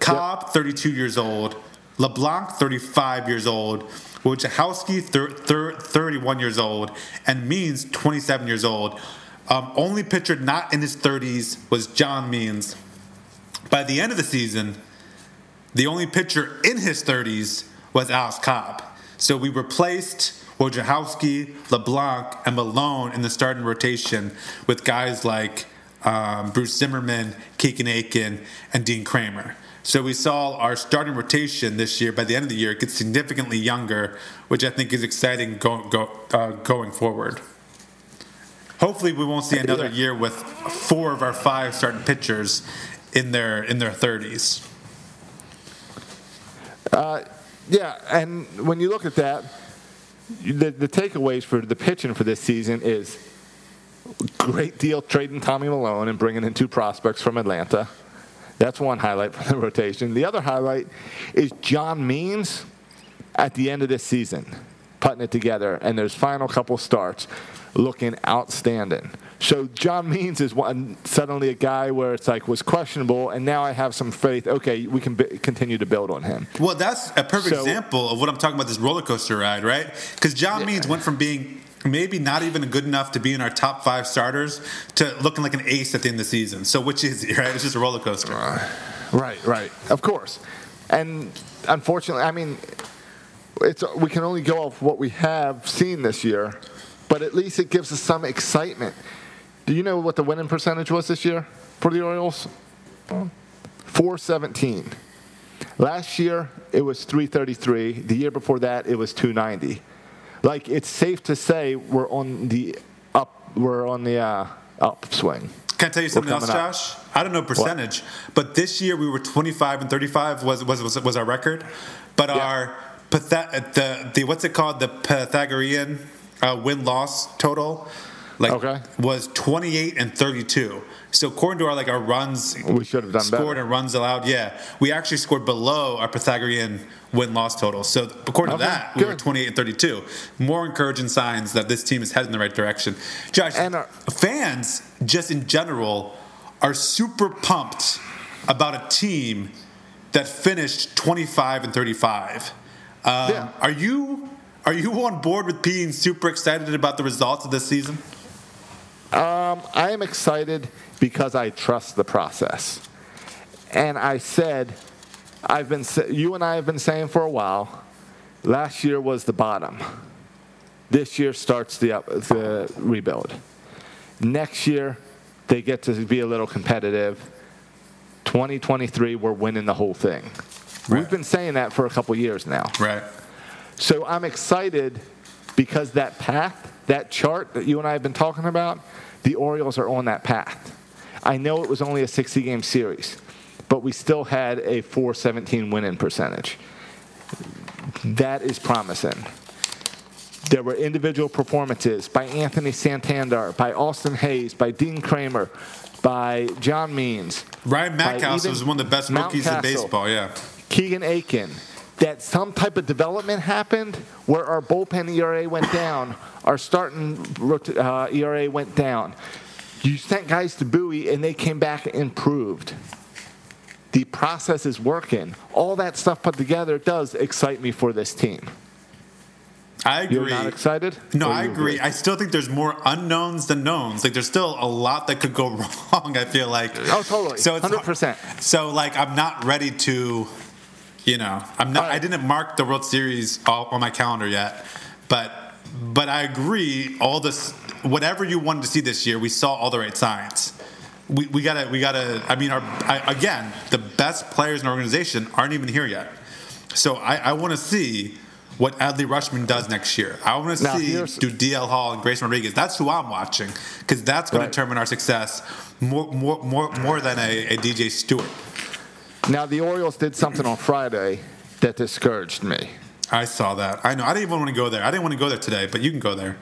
Cobb, 32 years old, LeBlanc, 35 years old, Wojciechowski, thir- thir- 31 years old, and Means, 27 years old. Um, only pitcher not in his 30s was John Means. By the end of the season, the only pitcher in his 30s was Alex Cobb. So we replaced Wojciechowski, LeBlanc, and Milone in the starting rotation with guys like um, Bruce Zimmermann, Keegan Akin, and Dean Kremer. So we saw our starting rotation this year, by the end of the year, get significantly younger, which I think is exciting go, go, uh, going forward. Hopefully, we won't see another year with four of our five starting pitchers in their in their 30s. Yeah, and when you look at that, the, the takeaways for the pitching for this season is great deal trading Tommy Milone and bringing in two prospects from Atlanta. That's one highlight from the rotation. The other highlight is John Means at the end of this season, putting it together, and there's final couple starts looking outstanding. So John Means is one suddenly a guy where it's like was questionable, and now I have some faith. Okay, we can b- continue to build on him. Well, that's a perfect So- example of what I'm talking about this roller coaster ride, right? Because John Means went from being maybe not even good enough to be in our top five starters to looking like an ace at the end of the season. So which is he, right? It's just a roller coaster. Right, right. Of course. And unfortunately, I mean, it's we can only go off what we have seen this year, but at least it gives us some excitement. Do you know what the winning percentage was this year for the Orioles? 417. Last year it was 333. The year before that it was 290. Like it's safe to say we're on the up we're on the uh, upswing. Can I tell you something else, coming up. Josh? I don't know percentage, but this year we were 25 and 35 was was was, was our record, but Yeah. our Pytha- the the what's it called the Pythagorean uh, win loss total. like Okay. was 28 and 32. So according to our like our runs, We should have done scored better. and runs allowed. Yeah, we actually scored below our Pythagorean win loss total. So according Okay, to that, we were 28 and 32. More encouraging signs that this team is heading in the right direction. Josh, And our- fans just in general are super pumped about a team that finished 25 and 35. Um, Yeah. Are you are you on board with being super excited about the results of this season? I am excited because I trust the process. And I said, I've been, you and I have been saying for a while, last year was the bottom. This year starts the, up, the rebuild. Next year, they get to be a little competitive. 2023, we're winning the whole thing. Right. We've been saying that for a couple years now. Right. So I'm excited because that path, that chart that you and I have been talking about, the Orioles are on that path. I know it was only a 60 game series, but we still had a 417 winning percentage. That is promising. There were individual performances by Anthony Santander, by Austin Hays, by Dean Kremer, by John Means, Ryan Mountcastle was one of the best rookies in baseball. Yeah. Keegan Akin, that some type of development happened where our bullpen ERA went down, our starting uh, ERA went down. You sent guys to Bowie and they came back improved. The process is working. All that stuff put together does excite me for this team. I agree. You're not excited? No, I you agree. I still think there's more unknowns than knowns. Like there's still a lot that could go wrong. I feel like. Oh, totally. So it's 100%. So like I'm not ready to, you know, I'm not. Right. I didn't mark the World Series all, on my calendar yet, but but I agree. All this, whatever you wanted to see this year, we saw all the right signs. We, we gotta we gotta. I mean, our I, again, the best players in our organization aren't even here yet. So I, I want to see what Adley Rutschman does next year. I want to see do DL Hall and Grayson Rodriguez. That's who I'm watching because that's going Right. to determine our success more more more more than a, a DJ Stewart. Now, the Orioles did something on Friday that discouraged me. I saw that. I know. I didn't even want to go there. I didn't want to go there today, but you can go there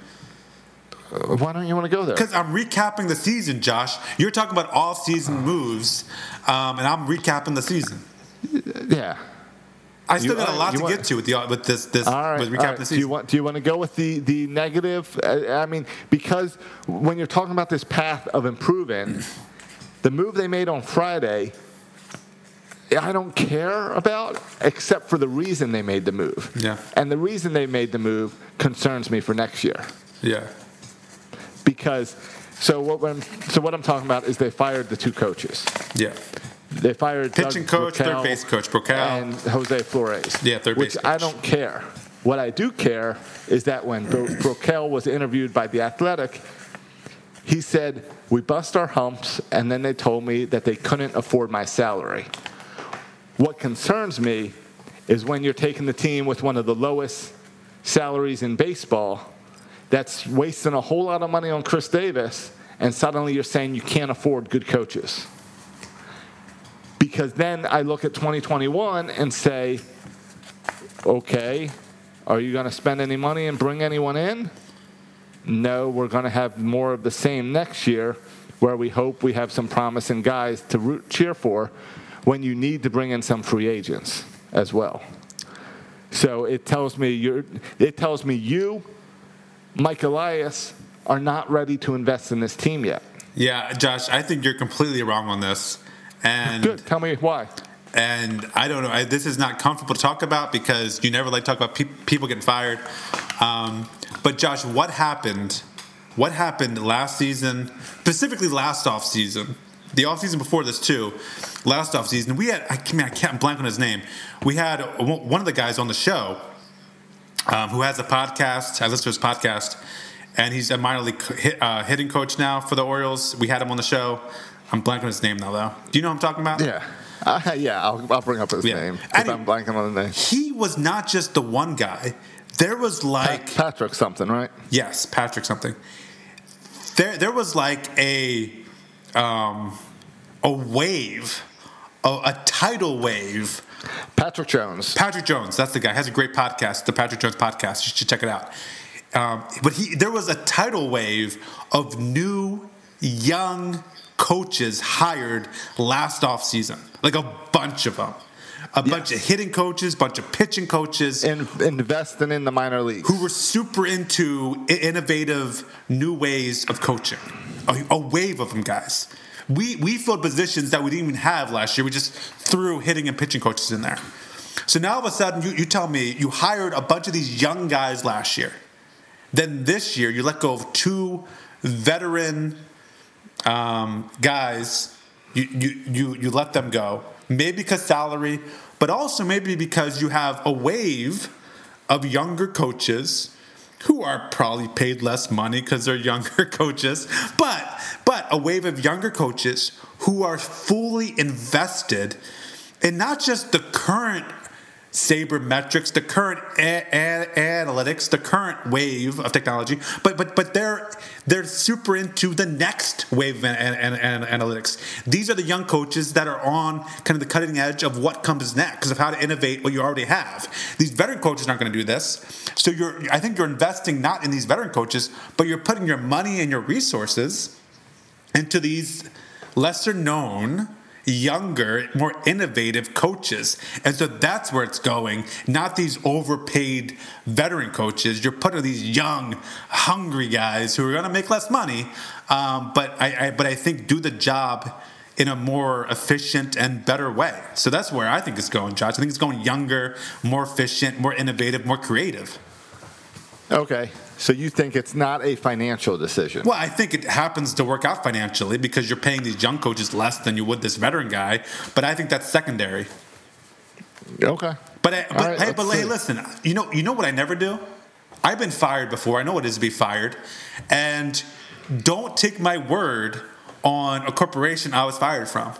Uh, Why don't you want to go there? because I'm recapping the season. Josh, you're talking about all season moves, um, and I'm recapping the season. Yeah. I still You- got a uh, lot to want- get to with the with this this All right. with all right. the Do you season. want do you want to go with the the negative? I, I mean, because when you're talking about this path of improving, the move they made on Friday, I don't care about except for the reason they made the move. Yeah. And the reason they made the move concerns me for next year yeah. because. So what, I'm, so what I'm talking about is they fired the two coaches. Yeah. They fired Pitching coach, third base coach, Brocail. and Jose Flores. Yeah, third base. which base I don't care. What I do care is that when Bro- Brocail was interviewed by the Athletic, he said we bust our humps, and then they told me that they couldn't afford my salary. What concerns me is when you're taking the team with one of the lowest salaries in baseball, that's wasting a whole lot of money on Chris Davis, and suddenly you're saying you can't afford good coaches because then I look at 2021 and say, okay, are you going to spend any money and bring anyone in? No, we're going to have more of the same next year, where we hope we have some promising guys to root, cheer for when you need to bring in some free agents as well. So it tells me you're, it tells me you, Mike Elias, are not ready to invest in this team yet. Yeah, Josh, I think you're completely wrong on this. And Good. Tell me why. and I don't know. I, this is not comfortable to talk about because you never like to talk about pe- people getting fired. Um, but Josh, what happened? What happened last season, specifically last off season? The off season before this too. Last off season, we had. I mean, I can't blank on his name. We had one of the guys on the show um, who has a podcast. I listen to his podcast, and he's a minor league hit, uh, hitting coach now for the Orioles. We had him on the show. I'm blanking on his name now, though. Do you know what I'm talking about? Yeah. Uh, yeah, I'll, I'll bring up his Yeah. name he- I'm blanking on the name. he was not just the one guy. There was like Patrick something, right? yes, Patrick something. There there was like a um, a wave, a, a tidal wave. Patrick Jones. Patrick Jones, that's the guy. Has a great podcast, the Patrick Jones podcast. You should check it out. Um, but he, there was a tidal wave of new, young coaches hired last off season, like a bunch of them, a bunch of hitting coaches, bunch of pitching coaches, In, investing in the minor leagues. who were super into innovative new ways of coaching. A, a wave of them, guys. We we filled positions that we didn't even have last year. We just threw hitting and pitching coaches in there. So now all of a sudden, you, you tell me you hired a bunch of these young guys last year. Then this year, you let go of two veteran um, guys. You, you you you let them go. Maybe because salary, but also maybe because you have a wave of younger coaches who are probably paid less money because they're younger coaches, but but a wave of younger coaches who are fully invested in not just the current sabermetrics, the current a- a- analytics, the current wave of technology, but but but they're they're super into the next wave of an, an, an- analytics. These are the young coaches that are on kind of the cutting edge of what comes next, of how to innovate what you already have. These veteran coaches aren't going to do this, so you're I think you're investing not in these veteran coaches, but you're putting your money and your resources into these lesser known younger more innovative coaches. And so that's where it's going. Not these overpaid veteran coaches. You're putting these young hungry guys who are going to make less money um, but I, I but i think do the job in a more efficient and better way. So that's where i think it's going josh. I think it's going younger more efficient more innovative more creative. Okay. So you think it's not a financial decision? Well, I think it happens to work out financially because you're paying these young coaches less than you would this veteran guy. But I think that's secondary. Okay. But I, but right, hey, but hey, listen. You know, you know what I never do. I've been fired before. I know what it is to be fired, and don't take my word on a corporation I was fired from.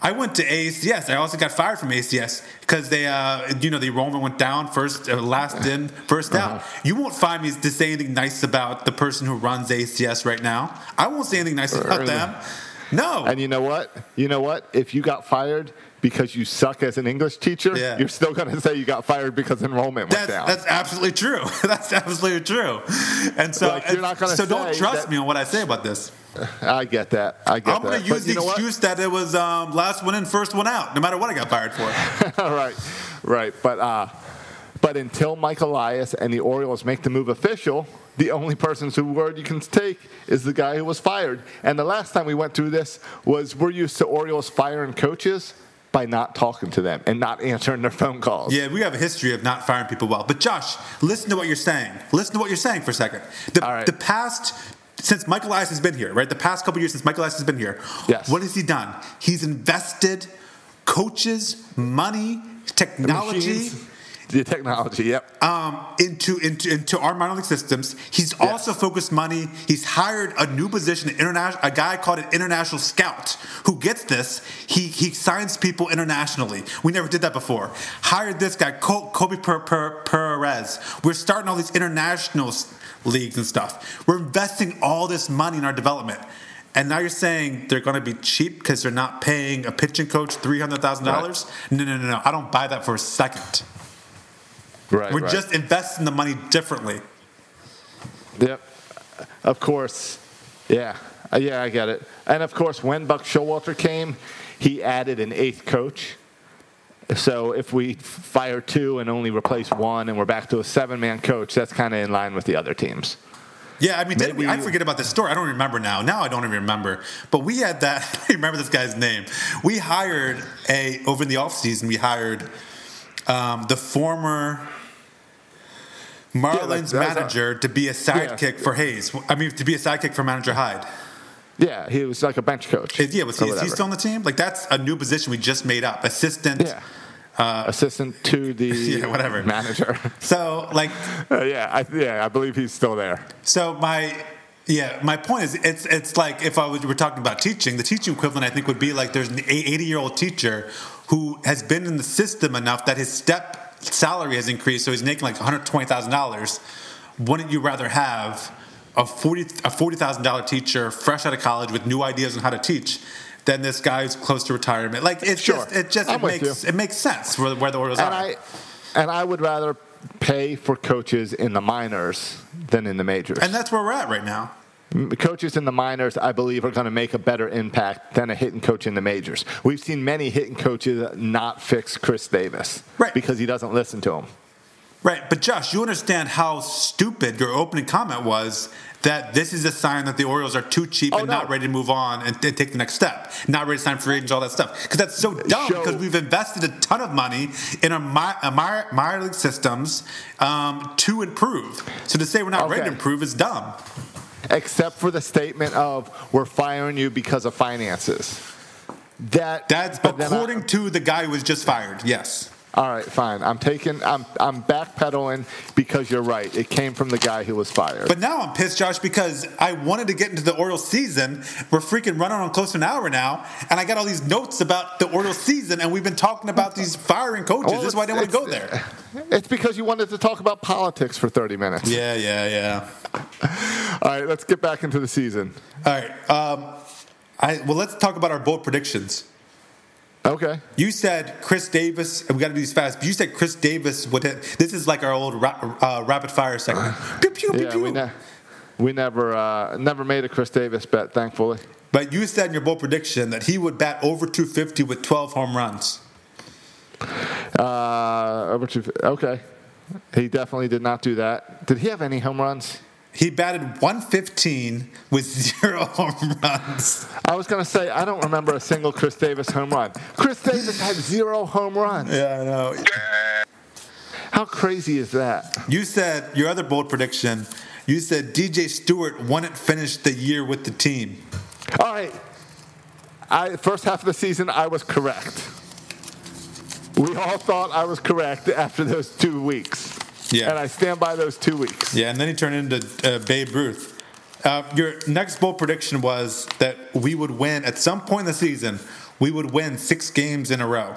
I went to ACS. I also got fired from ACS because they, uh, you know, the enrollment went down first, uh, last in, 1st out. Uh-huh. You won't find me to say anything nice about the person who runs ACS right now. I won't say anything nice about them. No. And you know what? You know what? If you got fired because you suck as an English teacher, Yeah. you're still going to say you got fired because enrollment went down. that's absolutely true. that's absolutely true. And so, Like, you're not gonna so don't trust that- me on what I say about this. I get that. I get I'm going to use the know what? excuse that it was um, last one in, first one out, no matter what I got fired for. All right, right. But uh, but until Mike Elias and the Orioles make the move official, the only person's who word you can take is the guy who was fired. And the last time we went through this was we're used to Orioles firing coaches by not talking to them and not answering their phone calls. Yeah, we have a history of not firing people well. But Josh, listen to what you're saying. Listen to what you're saying for a second. The, All right. the past, since Michael Elias has been here, right? The past couple years since Michael Elias has been here, Yes. what has he done? He's invested coaches, money, technology. Machines, the technology. Yep. um, into, into into our minor league systems. He's also focused money. He's hired a new position, international, a guy called an international scout who gets this. He he signs people internationally. We never did that before. Hired this guy, Col- Koby per, per, Perez. We're starting all these international s- leagues and stuff. We're investing all this money in our development. And now you're saying they're going to be cheap because they're not paying a pitching coach three hundred thousand dollars? No, no, no, no. I don't buy that for a second. Right. We're right. just investing the money differently. Yep. Of course. Yeah. Uh, Yeah, I get it. And of course, when Buck Showalter came, he added an eighth coach. So if we fire two and only replace one, and we're back to a seven-man coach, that's kind of in line with the other teams. Yeah, I mean, didn't we, I forget about this story. I don't remember now. Now I don't even remember. But we had that. I remember this guy's name. We hired a over in the off season. We hired um, the former Marlins that was our- manager to be a sidekick for Hayes. I mean, to be a sidekick for manager Hyde. Yeah, he was like a bench coach. Is, yeah, was he, is he still on the team? Like that's a new position we just made up. Assistant. Yeah. Assistant to the Yeah, whatever. manager. So like Uh, yeah, I, yeah, I believe he's still there. So my yeah, my point is it's it's like if I was we're talking about teaching, the teaching equivalent I think would be like there's an 80 year old teacher who has been in the system enough that his step salary has increased, so he's making like 120 thousand dollars. Wouldn't you rather have a 40 a forty thousand dollar teacher fresh out of college with new ideas on how to teach? Than this guy who's close to retirement. Like it's Sure. just it just I'm it makes you. it makes sense where, where the Orioles And are. I and I would rather pay for coaches in the minors than in the majors. And that's where we're at right now. Coaches in the minors, I believe, are going to make a better impact than a hitting coach in the majors. We've seen many hitting coaches not fix Chris Davis Right. because he doesn't listen to them. Right, but Josh, you understand how stupid your opening comment was that this is a sign that the Orioles are too cheap Oh, and no. not ready to move on and, and take the next step, not ready to sign free agents, all that stuff. Because that's so dumb. Show- Because we've invested a ton of money in our mi- minor, minor league systems um, to improve. So to say we're not ready to improve is dumb. Except for the statement of "we're firing you because of finances." That That's then I- according to the guy who was just fired. Yes. All right, fine. I'm taking. I'm I'm backpedaling because you're right. It came from the guy who was fired. But now I'm pissed, Josh, because I wanted to get into the Orioles season. We're freaking running on close to an hour now, and I got all these notes about the Orioles season, and we've been talking about these firing coaches. Well, this is why I didn't want to go there. It's because you wanted to talk about politics for 30 minutes. Yeah, yeah, yeah. All right, let's get back into the season. All right. Um, I well, let's talk about our bold predictions. Okay. You said Chris Davis. We got to do these fast. But you said Chris Davis would hit. This is like our old ra- uh, rapid fire segment. Pew, pew, pew, Yeah, we, ne- we never uh, never made a Chris Davis bet, thankfully. But you said in your bold prediction that he would bat over 250 with 12 home runs. Uh, over to okay. He definitely did not do that. Did he have any home runs? He batted 115 with zero home runs. I was going to say I don't remember a single Chris Davis home run. Chris Davis had zero home runs. Yeah, I know. How crazy is that? You said your other bold prediction. You said DJ Stewart wouldn't finish the year with the team. All right. I first half of the season I was correct. We all thought I was correct after those two weeks. Yeah. And I stand by those two weeks. Yeah, and then he turned into uh, Babe Ruth. Uh, your next bold prediction was that we would win at some point in the season. We would win six games in a row,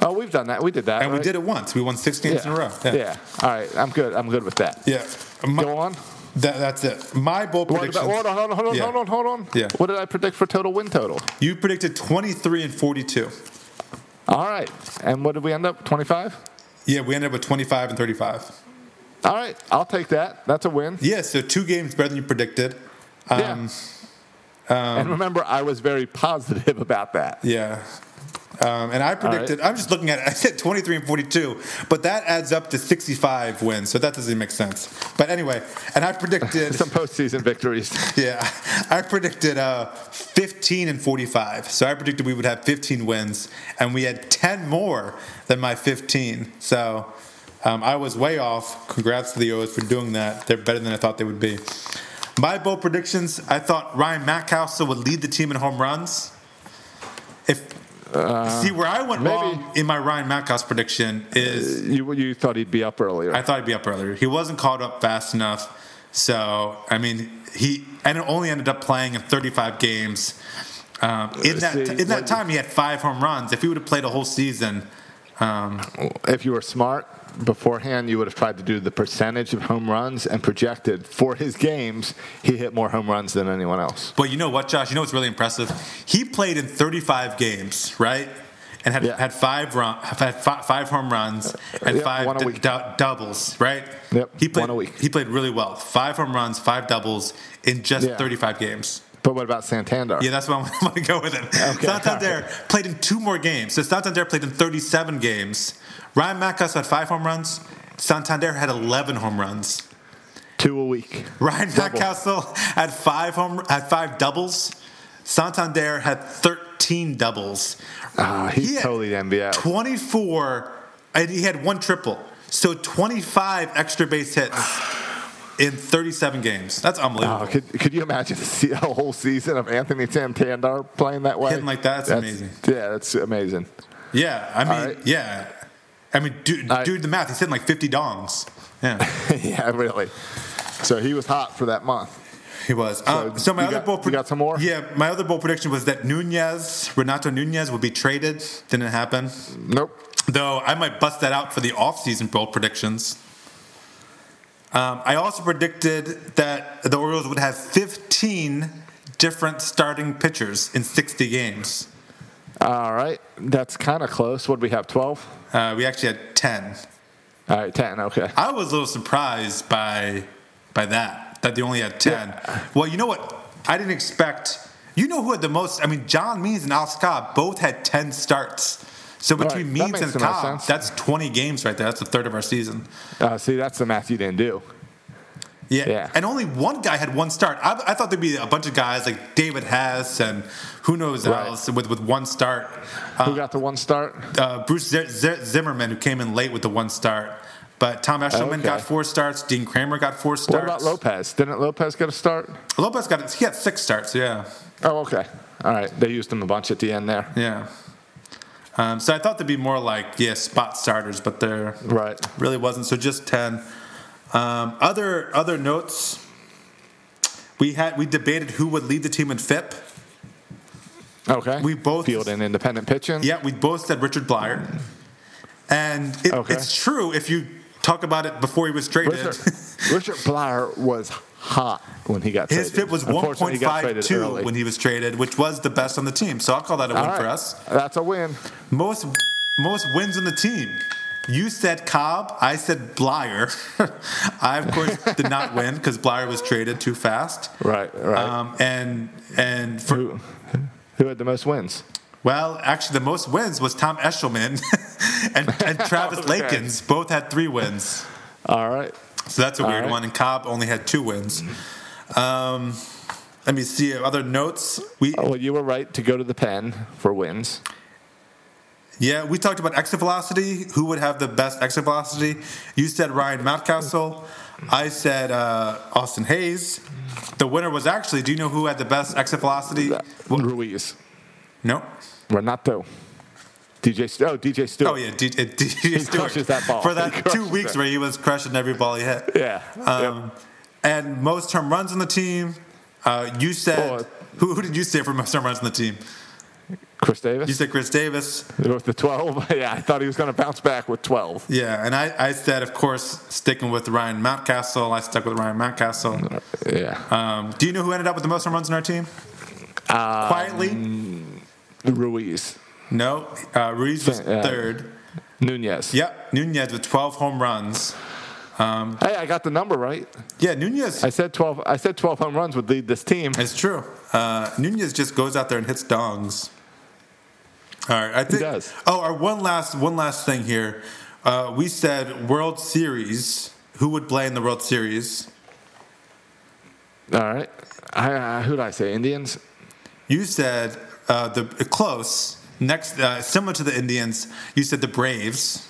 Oh, we've done that. We did that. and we did it once. We won six games yeah. in a row. Yeah. All right. I'm good. I'm good with that. yeah. My- Go on. That, that's it. My bold prediction. hold on, hold on, hold on, Yeah. hold on, hold on. Yeah. What did I predict for total win total? You predicted 23 and 42. All right. And what did we end up? 25? Yeah, we ended up with 25 and 35. All right. I'll take that. That's a win. Yeah, so two games better than you predicted. Um, yeah. and remember, I was very positive about that. Yeah. Um, and I predicted, I'm just looking at it, I said 23 and 42, but that adds up to 65 wins, so that doesn't make sense. But anyway, and I predicted, Some postseason victories. yeah, I predicted uh, 15 and 45. So I predicted we would have 15 wins, and we had 10 more than my 15. So um, I was way off. Congrats to the O's for doing that. They're better than I thought they would be. My bold predictions, I thought Ryan Mountcastle would lead the team in home runs. If see where I went maybe. wrong in my Ryan Mountcastle prediction is You, you thought he'd be up earlier. I thought he'd be up earlier. He wasn't caught up fast enough. So I mean, he and only ended up playing in 35 games. Um, in that See, in that time, he had five home runs. If he would have played a whole season, um, if you were smart beforehand, you would have tried to do the percentage of home runs and projected for his games, he hit more home runs than anyone else. but you know what, Josh? You know what's really impressive? He played in 35 games, right? And had Yeah. had five run, had fi- five home runs uh, and Yep, five d- dou- doubles, right? Yep, He played one a week. He played really well. Five home runs, five doubles in just Yeah. 35 games. But what about Santander? Yeah, that's what I'm going to go with it. Okay, Santander played in two more games. So Santander played in 37 games. Ryan Mountcastle had five home runs. Santander had 11 home runs. Two a week. Ryan Double. Mountcastle had five home had five doubles. Santander had 13 doubles. Ah, he's He totally the NBA. 24, and he had one triple. So 25 extra base hits in 37 games. That's unbelievable. Oh, could, could you imagine a whole season of Anthony Santander playing that way? Hitting like that, that's amazing. Yeah, that's amazing. Yeah, I mean, right. yeah. I mean, All right. do the math. He's hitting like 50 dongs. Yeah, yeah, really. So he was hot for that month. he was. Um, so my you other got- bold you got some more? Yeah, my other bold prediction was that Nunez, Renato Nunez, would be traded. Didn't happen. Nope. Though I might bust that out for the offseason bold predictions. Um, I also predicted that the Orioles would have 15 different starting pitchers in 60 games. All right. That's kind of close. What do we have, 12? Uh, we actually had 10. All right, 10. Okay. I was a little surprised by by that that they only had ten. Well, you know what? I didn't expect. You know who had the most? I mean, John Means and Alex Cobb both had ten starts. So between Right, Means and Cobb, that's twenty games right there. That's a third of our season. Uh, see, that's the math you didn't do. Yeah. Yeah. And only one guy had one start. I, I thought there'd be a bunch of guys like David Hess and who knows Right. else with, with one start. Who got the one start? Uh, Bruce Z- Z- Zimmermann, who came in late with the one start. But Tom Eshelman Okay. got four starts. Dean Kremer got four starts. What about Lopez? Didn't Lopez get a start? Lopez got he had six starts. Yeah, Oh, okay. All right. They used him a bunch at the end there. yeah. Um, so I thought there'd be more like yeah spot starters, but there Right. really wasn't. So just ten. Um, other other notes. We had we debated who would lead the team in FIP. Okay. We both- field and independent pitching. Yeah, we both said Richard Bleier, and it, Okay. it's true if you talk about it before he was traded. Richard, Richard Bleier was hot when he got His traded. His FIP was Unfortunately, he got traded 1.52 when he was traded, which was the best on the team. So I'll call that a win All for us. That's a win. Most most wins on the team. You said Cobb. I said Bleier. I of course did not win because Bleier was traded too fast. Right. Right. Um, and and for who, who had the most wins? well, actually, the most wins was Tom Eshelman and, and Travis Okay. Lakins. Both had three wins. All right. So that's a All weird right. one. And Cobb only had two wins. Um, let me see other notes. We Well, you were right to go to the pen for wins. Yeah, we talked about exit velocity. Who would have the best exit velocity? You said Ryan Mountcastle. I said uh, Austin Hays. The winner was actually. Do you know who had the best exit velocity? Ruiz. No. Renato. DJ. St- Oh, DJ Stewart. Oh yeah, D- uh, DJ Stewart crushes that ball. for that two weeks that. where he was crushing every ball he hit. Yeah. Um, And most term runs on the team. Uh, you said Oh, who, who did you say for most term runs on the team? Chris Davis. You said Chris Davis. with the 12. yeah, I thought he was going to bounce back with 12. Yeah, and I, I said, of course, sticking with Ryan Mountcastle. I stuck with Ryan Mountcastle. Yeah. Um, do you know who ended up with the most home runs in our team? Um, Quietly? Ruiz. No. Uh, Ruiz was Uh, third. Nunez. Yep. Nunez with 12 home runs. Hey, I got the number right. Yeah, Nunez. I said 12. I said 12 home runs would lead this team. It's true. Uh, Nunez just goes out there and hits dongs. All right, I think. does. Oh, our one last one last thing here. Uh, we said World Series. Who would play in the World Series? All right. I, uh, who did I say? Indians. You said uh, the close next, uh, similar to the Indians. You said the Braves,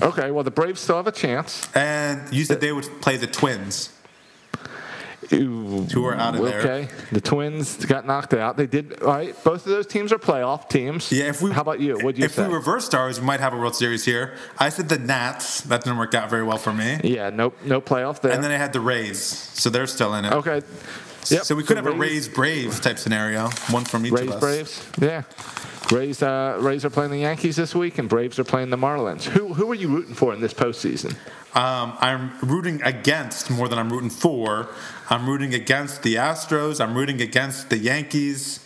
Okay. Well, the Braves still have a chance. and you said they would play the Twins. Who are out of there. Okay. The Twins got knocked out. They did. All right. Both of those teams are playoff teams. Yeah, if we How about you? What do you if say? we reversed ours, we might have a World Series here. I said the Nats. That didn't work out very well for me. yeah. No. No playoff there. And then I had the Rays, so they're still in it. okay. Yep. So we could have a Rays- Rays Braves type scenario, one from each Rays, of us. Braves. Yeah. Rays, uh, Rays are playing the Yankees this week, and Braves are playing the Marlins. Who who are you rooting for in this postseason? Um, I'm rooting against more than I'm rooting for. I'm rooting against the Astros. I'm rooting against the Yankees.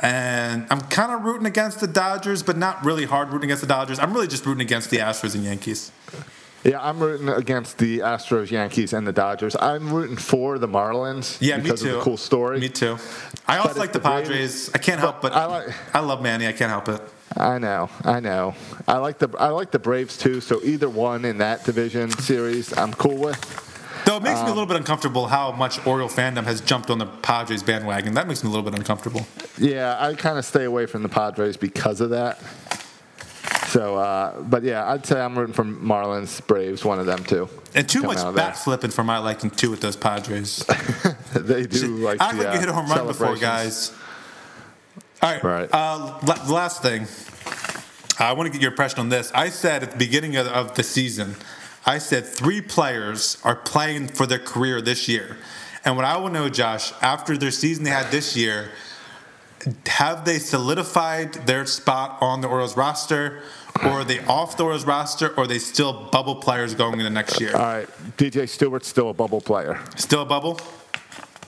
And I'm kind of rooting against the Dodgers, but not really hard rooting against the Dodgers. I'm really just rooting against the Astros and Yankees. Yeah, I'm rooting against the Astros, Yankees, and the Dodgers. I'm rooting for the Marlins Yeah, because me too. of the cool story. Me too. I also But like the the Braves- Padres. I can't help but I like- I love Manny. I can't help it. I know, I know. I like the I like the Braves too. So either one in that division series, I'm cool with. Though it makes Um, me a little bit uncomfortable how much Oriole fandom has jumped on the Padres bandwagon. That makes me a little bit uncomfortable. Yeah, I kind of stay away from the Padres because of that. So, uh, but yeah, I'd say I'm rooting for Marlins, Braves, one of them too. And too much out of there. flipping for my liking too with those Padres. They do like Act the, like you hit a uh, home run before, guys. All right. Right. Uh, la- last thing. I want to get your impression on this. I said at the beginning of, of the season, I said three players are playing for their career this year. And what I want to know, Josh, after their season they had this year, have they solidified their spot on the Orioles roster, or are they off the Orioles roster, or are they still bubble players going into next year? All right, DJ Stewart's still a bubble player. Still a bubble?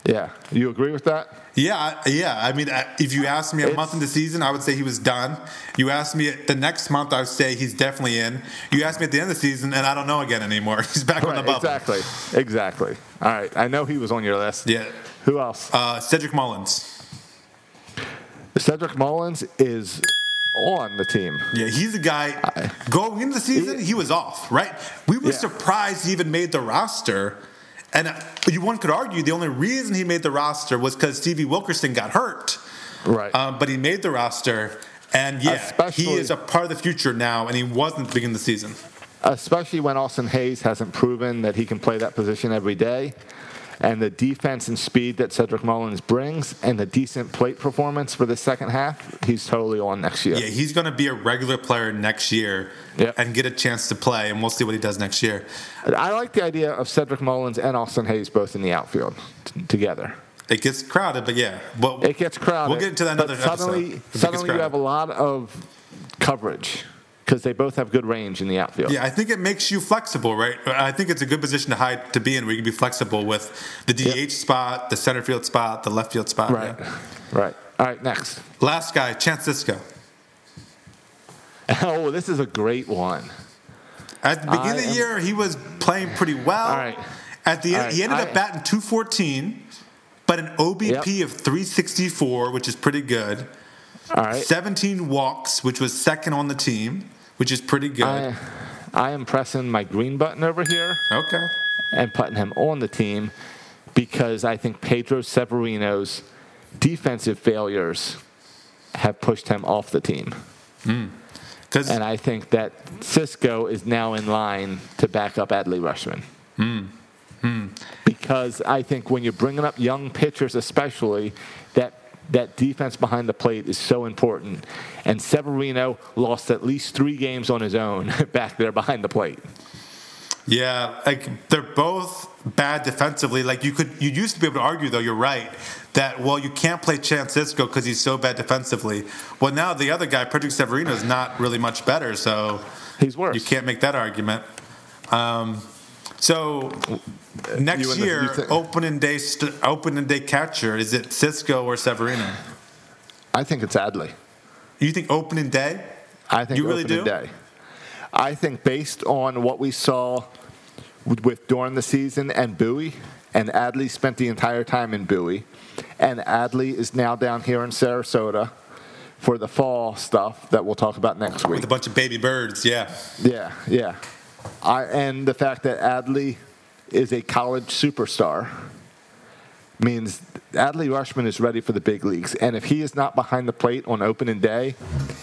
Yeah, you agree with that? Yeah, yeah. I mean, if you asked me a It's- month into the season, I would say he was done. You asked me the next month, I would say he's definitely in. You asked me at the end of the season, and I don't know again anymore. He's back on the Right, bubble. exactly, exactly. All right, I know he was on your list. Yeah. Who else? Uh, Cedric Mullins. Cedric Mullins is on the team. Yeah, he's a guy. Going into the season, he was off, right? We were Yeah. surprised he even made the roster. And uh, you one could argue the only reason he made the roster was because Stevie Wilkerson got hurt. Right. Um, but he made the roster. And yeah, he is a part of the future now, and he wasn't at the beginning of the season. especially when Austin Hays hasn't proven that he can play that position every day. And the defense and speed that Cedric Mullins brings, and the decent plate performance for the second half, he's totally on next year. Yeah, he's going to be a regular player next year Yep. and get a chance to play, and we'll see what he does next year. I like the idea of Cedric Mullins and Austin Hays both in the outfield t- together. It gets crowded, but yeah. But It gets crowded. We'll get into that another suddenly, episode. Suddenly, you have a lot of coverage because they both have good range in the outfield. Yeah, I think it makes you flexible, right? I think it's a good position to hide to be in, where you can be flexible with the DH spot, the center field spot, the left field spot. Right. yeah. Right. All right. Next. Last guy, Chance Sisco. Oh, this is a great one. At the beginning I of the am- year, he was playing pretty well. All right. At the end, All he ended I- up batting 214, but an OBP of 364, which is pretty good. All right. 17 walks, which was second on the team, which is pretty good. I, I am pressing my green button over here okay. and putting him on the team because I think Pedro Severino's defensive failures have pushed him off the team. Hmm. Because And I think that Sisco is now in line to back up Adley Rutschman. Hmm. Hmm. Because I think when you're bringing up young pitchers, especially, that defense behind the plate is so important. And Severino lost at least three games on his own back there behind the plate. Yeah, like they're both bad defensively. Like you could, you used to be able to argue though. You're right that well, you can't play Chance Sisco because he's so bad defensively. Well, now the other guy, Pedro Severino, is not really much better. So He's worse. you can't make that argument. Um, so Uh, next and the- year, think- opening day, st- opening day catcher is it Sisco or Severino? I think it's Adley. You think opening day? I think You really opening do? day. I think based on what we saw with, with during the season and Bowie, and Adley spent the entire time in Bowie, and Adley is now down here in Sarasota for the fall stuff that we'll talk about next week. With a bunch of baby birds, yeah. Yeah, yeah. I, and the fact that Adley is a college superstar means Adley Rutschman is ready for the big leagues. And if he is not behind the plate on opening day,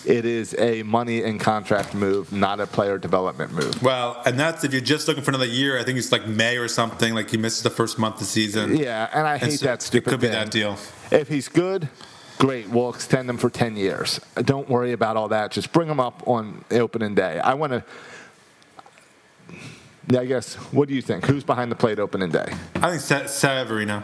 it is a money and contract move, not a player development move. Well, and that's if you're just looking for another year. I think it's like May or something. Like he misses the first month of the season. Yeah, and I And hate so that stupid It could be thing. that deal. If he's good, great. We'll extend him for 10 years. Don't worry about all that. Just bring him up on opening day. I want to. Yeah, I guess. What do you think? Who's behind the plate opening day? I think Se- Severino.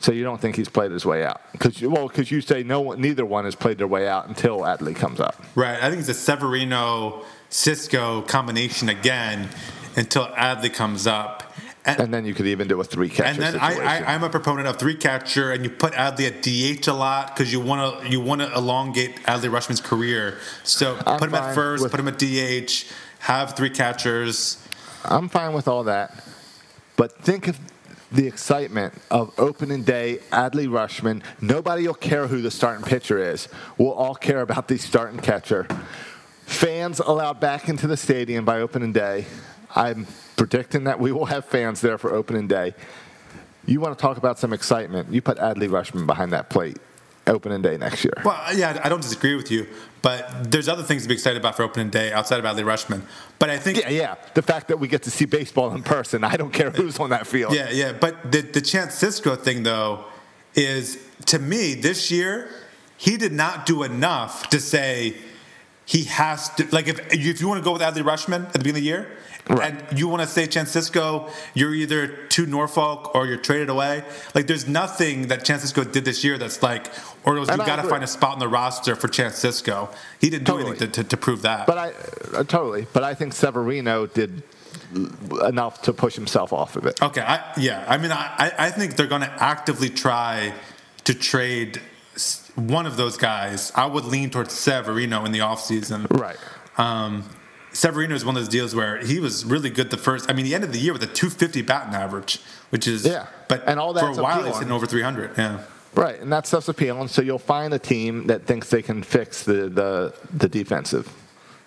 So you don't think he's played his way out? Because well, because you say no one, neither one has played their way out until Adley comes up. Right. I think it's a Severino Sisco combination again until Adley comes up. And, And then you could even do a three catcher and then situation. I, I, I'm a proponent of three catcher, and you put Adley at DH a lot because you want to you want to elongate Adley Rutschman's career. So I'm put him at first, put him at DH, have three catchers. I'm fine with all that, but think of the excitement of opening day, Adley Rutschman. Nobody will care who the starting pitcher is. We'll all care about the starting catcher. Fans allowed back into the stadium by opening day. I'm predicting that we will have fans there for opening day. You want to talk about some excitement? You put Adley Rutschman behind that plate opening day next year. Well, uh, yeah, I don't disagree with you, but there's other things to be excited about for opening day outside of Adley Rutschman. But I think Yeah, yeah. The fact that we get to see baseball in person, I don't care who's on that field. Yeah, yeah. But the the Chance Sisco thing though is to me this year he did not do enough to say he has to like if if you want to go with Adley Rutschman at the beginning of the year. Right. And you want to say Francisco, you're either to Norfolk or you're traded away. Like, there's nothing that Francisco did this year that's like, or you got to find a spot on the roster for Francisco. He didn't do anything to, to, to prove that. But I uh, totally. But I think Severino did enough to push himself off of it. Okay, I, yeah. I mean, I, I- I think they're going to actively try to trade one of those guys. I would lean towards Severino in the offseason. Right. Um, Severino is one of those deals where he was really good the first. I mean, the end of the year with a 250 batting average, which is Yeah. But And all that for a while, he's hitting over 300. Yeah. Right, and that stuff's appealing. So you'll find a team that thinks they can fix the the, the defensive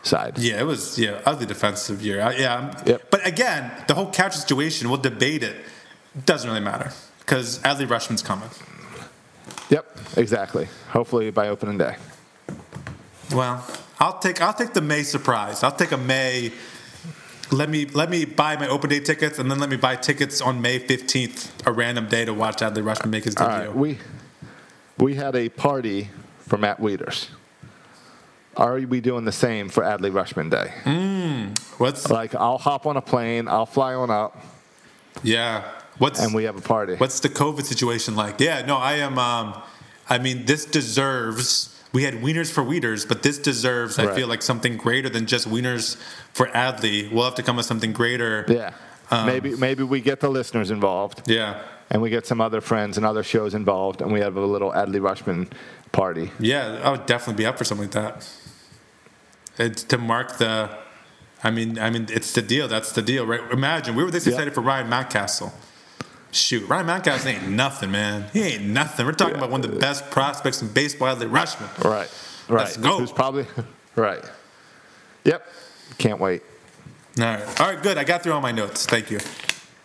side. Yeah, it was yeah ugly defensive year. I- Yeah, Yep. but again, the whole catch situation, we'll debate it. Doesn't really matter because Adley Rutschman's coming. Yep, exactly. Hopefully by opening day. Well, I'll take I'll take the May surprise. I'll take a May. Let me let me buy my open day tickets and then let me buy tickets on May fifteenth, a random day to watch Adley Rutschman make his debut. right, we we had a party for Matt Wieters. Are we doing the same for Adley Rutschman Day? What's Like, I'll hop on a plane, I'll fly on up, yeah? What's and we have a party. what's the COVID situation like? Yeah, no, I am. Um, I mean, this deserves. We had wieners for Wieters, but this deserves. I feel like something greater than just wieners for Adley. We'll have to come with something greater. Yeah. Um, maybe maybe we get the listeners involved, Yeah. and we get some other friends and other shows involved, and we have a little Adley Rutschman party. Yeah, I would definitely be up for something like that. It's to mark the. I mean, I mean, it's the deal. That's the deal, right? Imagine we were this excited for Ryan Mountcastle. Shoot, Ryan Mountcastle ain't nothing, man. He ain't nothing. We're talking about one of the best prospects in baseball, Adley Rutschman. Right. Right. Let's go. Who's probably right. Yep. Can't wait. All right, all right, good. I got through all my notes. Thank you.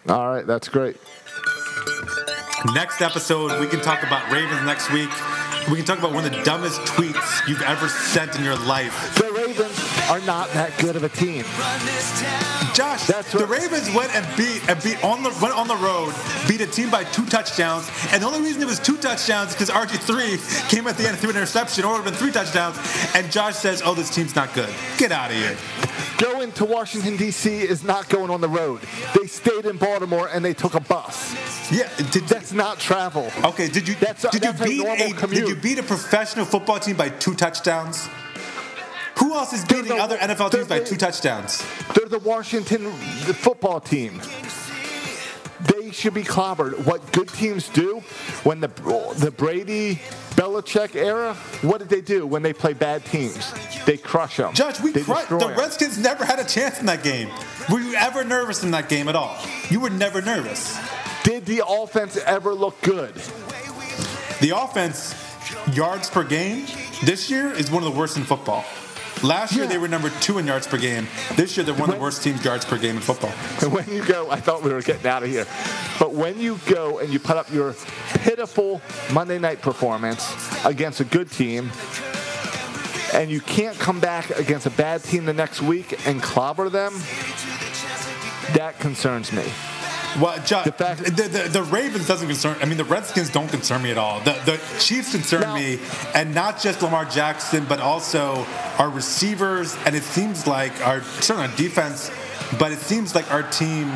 All right, that's great. Next episode, we can talk about Ravens next week. We can talk about one of the dumbest tweets you've ever sent in your life. Ravens are not that good of a team. Josh, That's the Ravens went and beat and beat on the went on the road, beat a team by two touchdowns, and the only reason it was two touchdowns is because RG three came at the end and threw an interception, or it would have been three touchdowns. And Josh says, "Oh, this team's not good. Get out of here." Going to Washington D.C. is not going on the road. They stayed in Baltimore and they took a bus. Yeah, did, That's not travel. okay. Did you That's a- did you beat a, commute. did you beat a professional football team by two touchdowns? Who else is beating the- other NFL teams by the- two touchdowns? They're the Washington the football team. They should be clobbered. What good teams do when the the Brady Belichick era, what did they do when they play bad teams? They crush them. Judge, we crushed. The 'em. Redskins never had a chance in that game. Were you ever nervous in that game at all? You were never nervous. Did the offense ever look good? The offense, yards per game, this year is one of the worst in football. Last year Yeah. they were number two in yards per game. This year they're one of the worst teams yards per game in football. And when you go, I thought we were getting out of here. But when you go and you put up your pitiful Monday night performance against a good team, and you can't come back against a bad team the next week and clobber them, that concerns me. Well, The fact- the, the, the Ravens doesn't concern. I mean, the Redskins don't concern me at all. The, the Chiefs concern me, and not just Lamar Jackson, but also our receivers. And it seems like our certainly on defense, but it seems like our team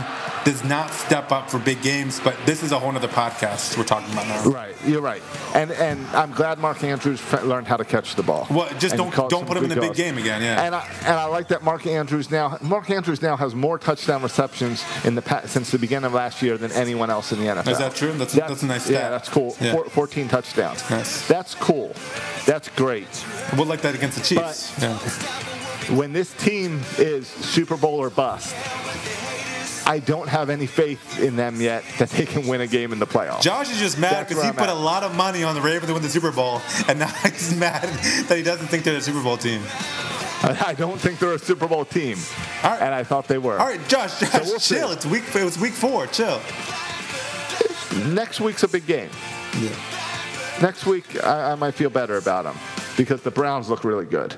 does not step up for big games. But this is a whole other podcast we're talking about now. Right, you're right. And and I'm glad Mark Andrews learned how to catch the ball. Well, just don't- don't put him in the big calls. game again, yeah. And I and I like that Mark Andrews now. Mark Andrews now has more touchdown receptions in the pa- since the beginning of last year than anyone else in the NFL. Is that true? That's- that's a nice Yeah, stat. that's cool. Yeah. Four, 14 touchdowns. Nice. That's cool. That's great. We'll like that against the Chiefs. But- yeah. When this team is Super Bowl or bust, I don't have any faith in them yet that they can win a game in the playoffs. Josh is just mad because he I'm put at. a lot of money on the Ravens to win the Super Bowl, and now he's mad that he doesn't think they're a Super Bowl team. I don't think they're a Super Bowl team, All right. and I thought they were. All right, Josh, Josh, we'll see. chill. It's week. It was week four. Chill. Next week's a big game. Yeah. Next week, I, I might feel better about them because the Browns look really good.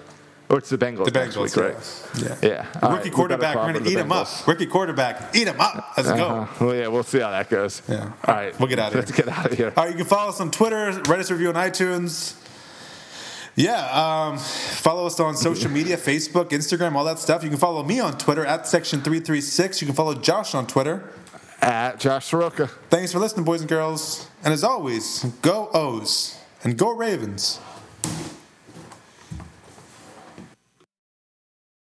Oh, it's the Bengals. The Bengals, week, yeah. right? Yeah. yeah. All rookie right, quarterback, we're going to eat him up. Rookie quarterback, eat him up. Let's uh-huh. go. Well, yeah, we'll see how that goes. Yeah. All right. We'll get out of here. Let's get out of here. All right, you can follow us on Twitter, write us a review on iTunes. Yeah, um, follow us on social media, Facebook, Instagram, all that stuff. You can follow me on Twitter at Section336. You can follow Josh on Twitter. At Josh Soroka. Thanks for listening, boys and girls. And as always, go O's and go Ravens.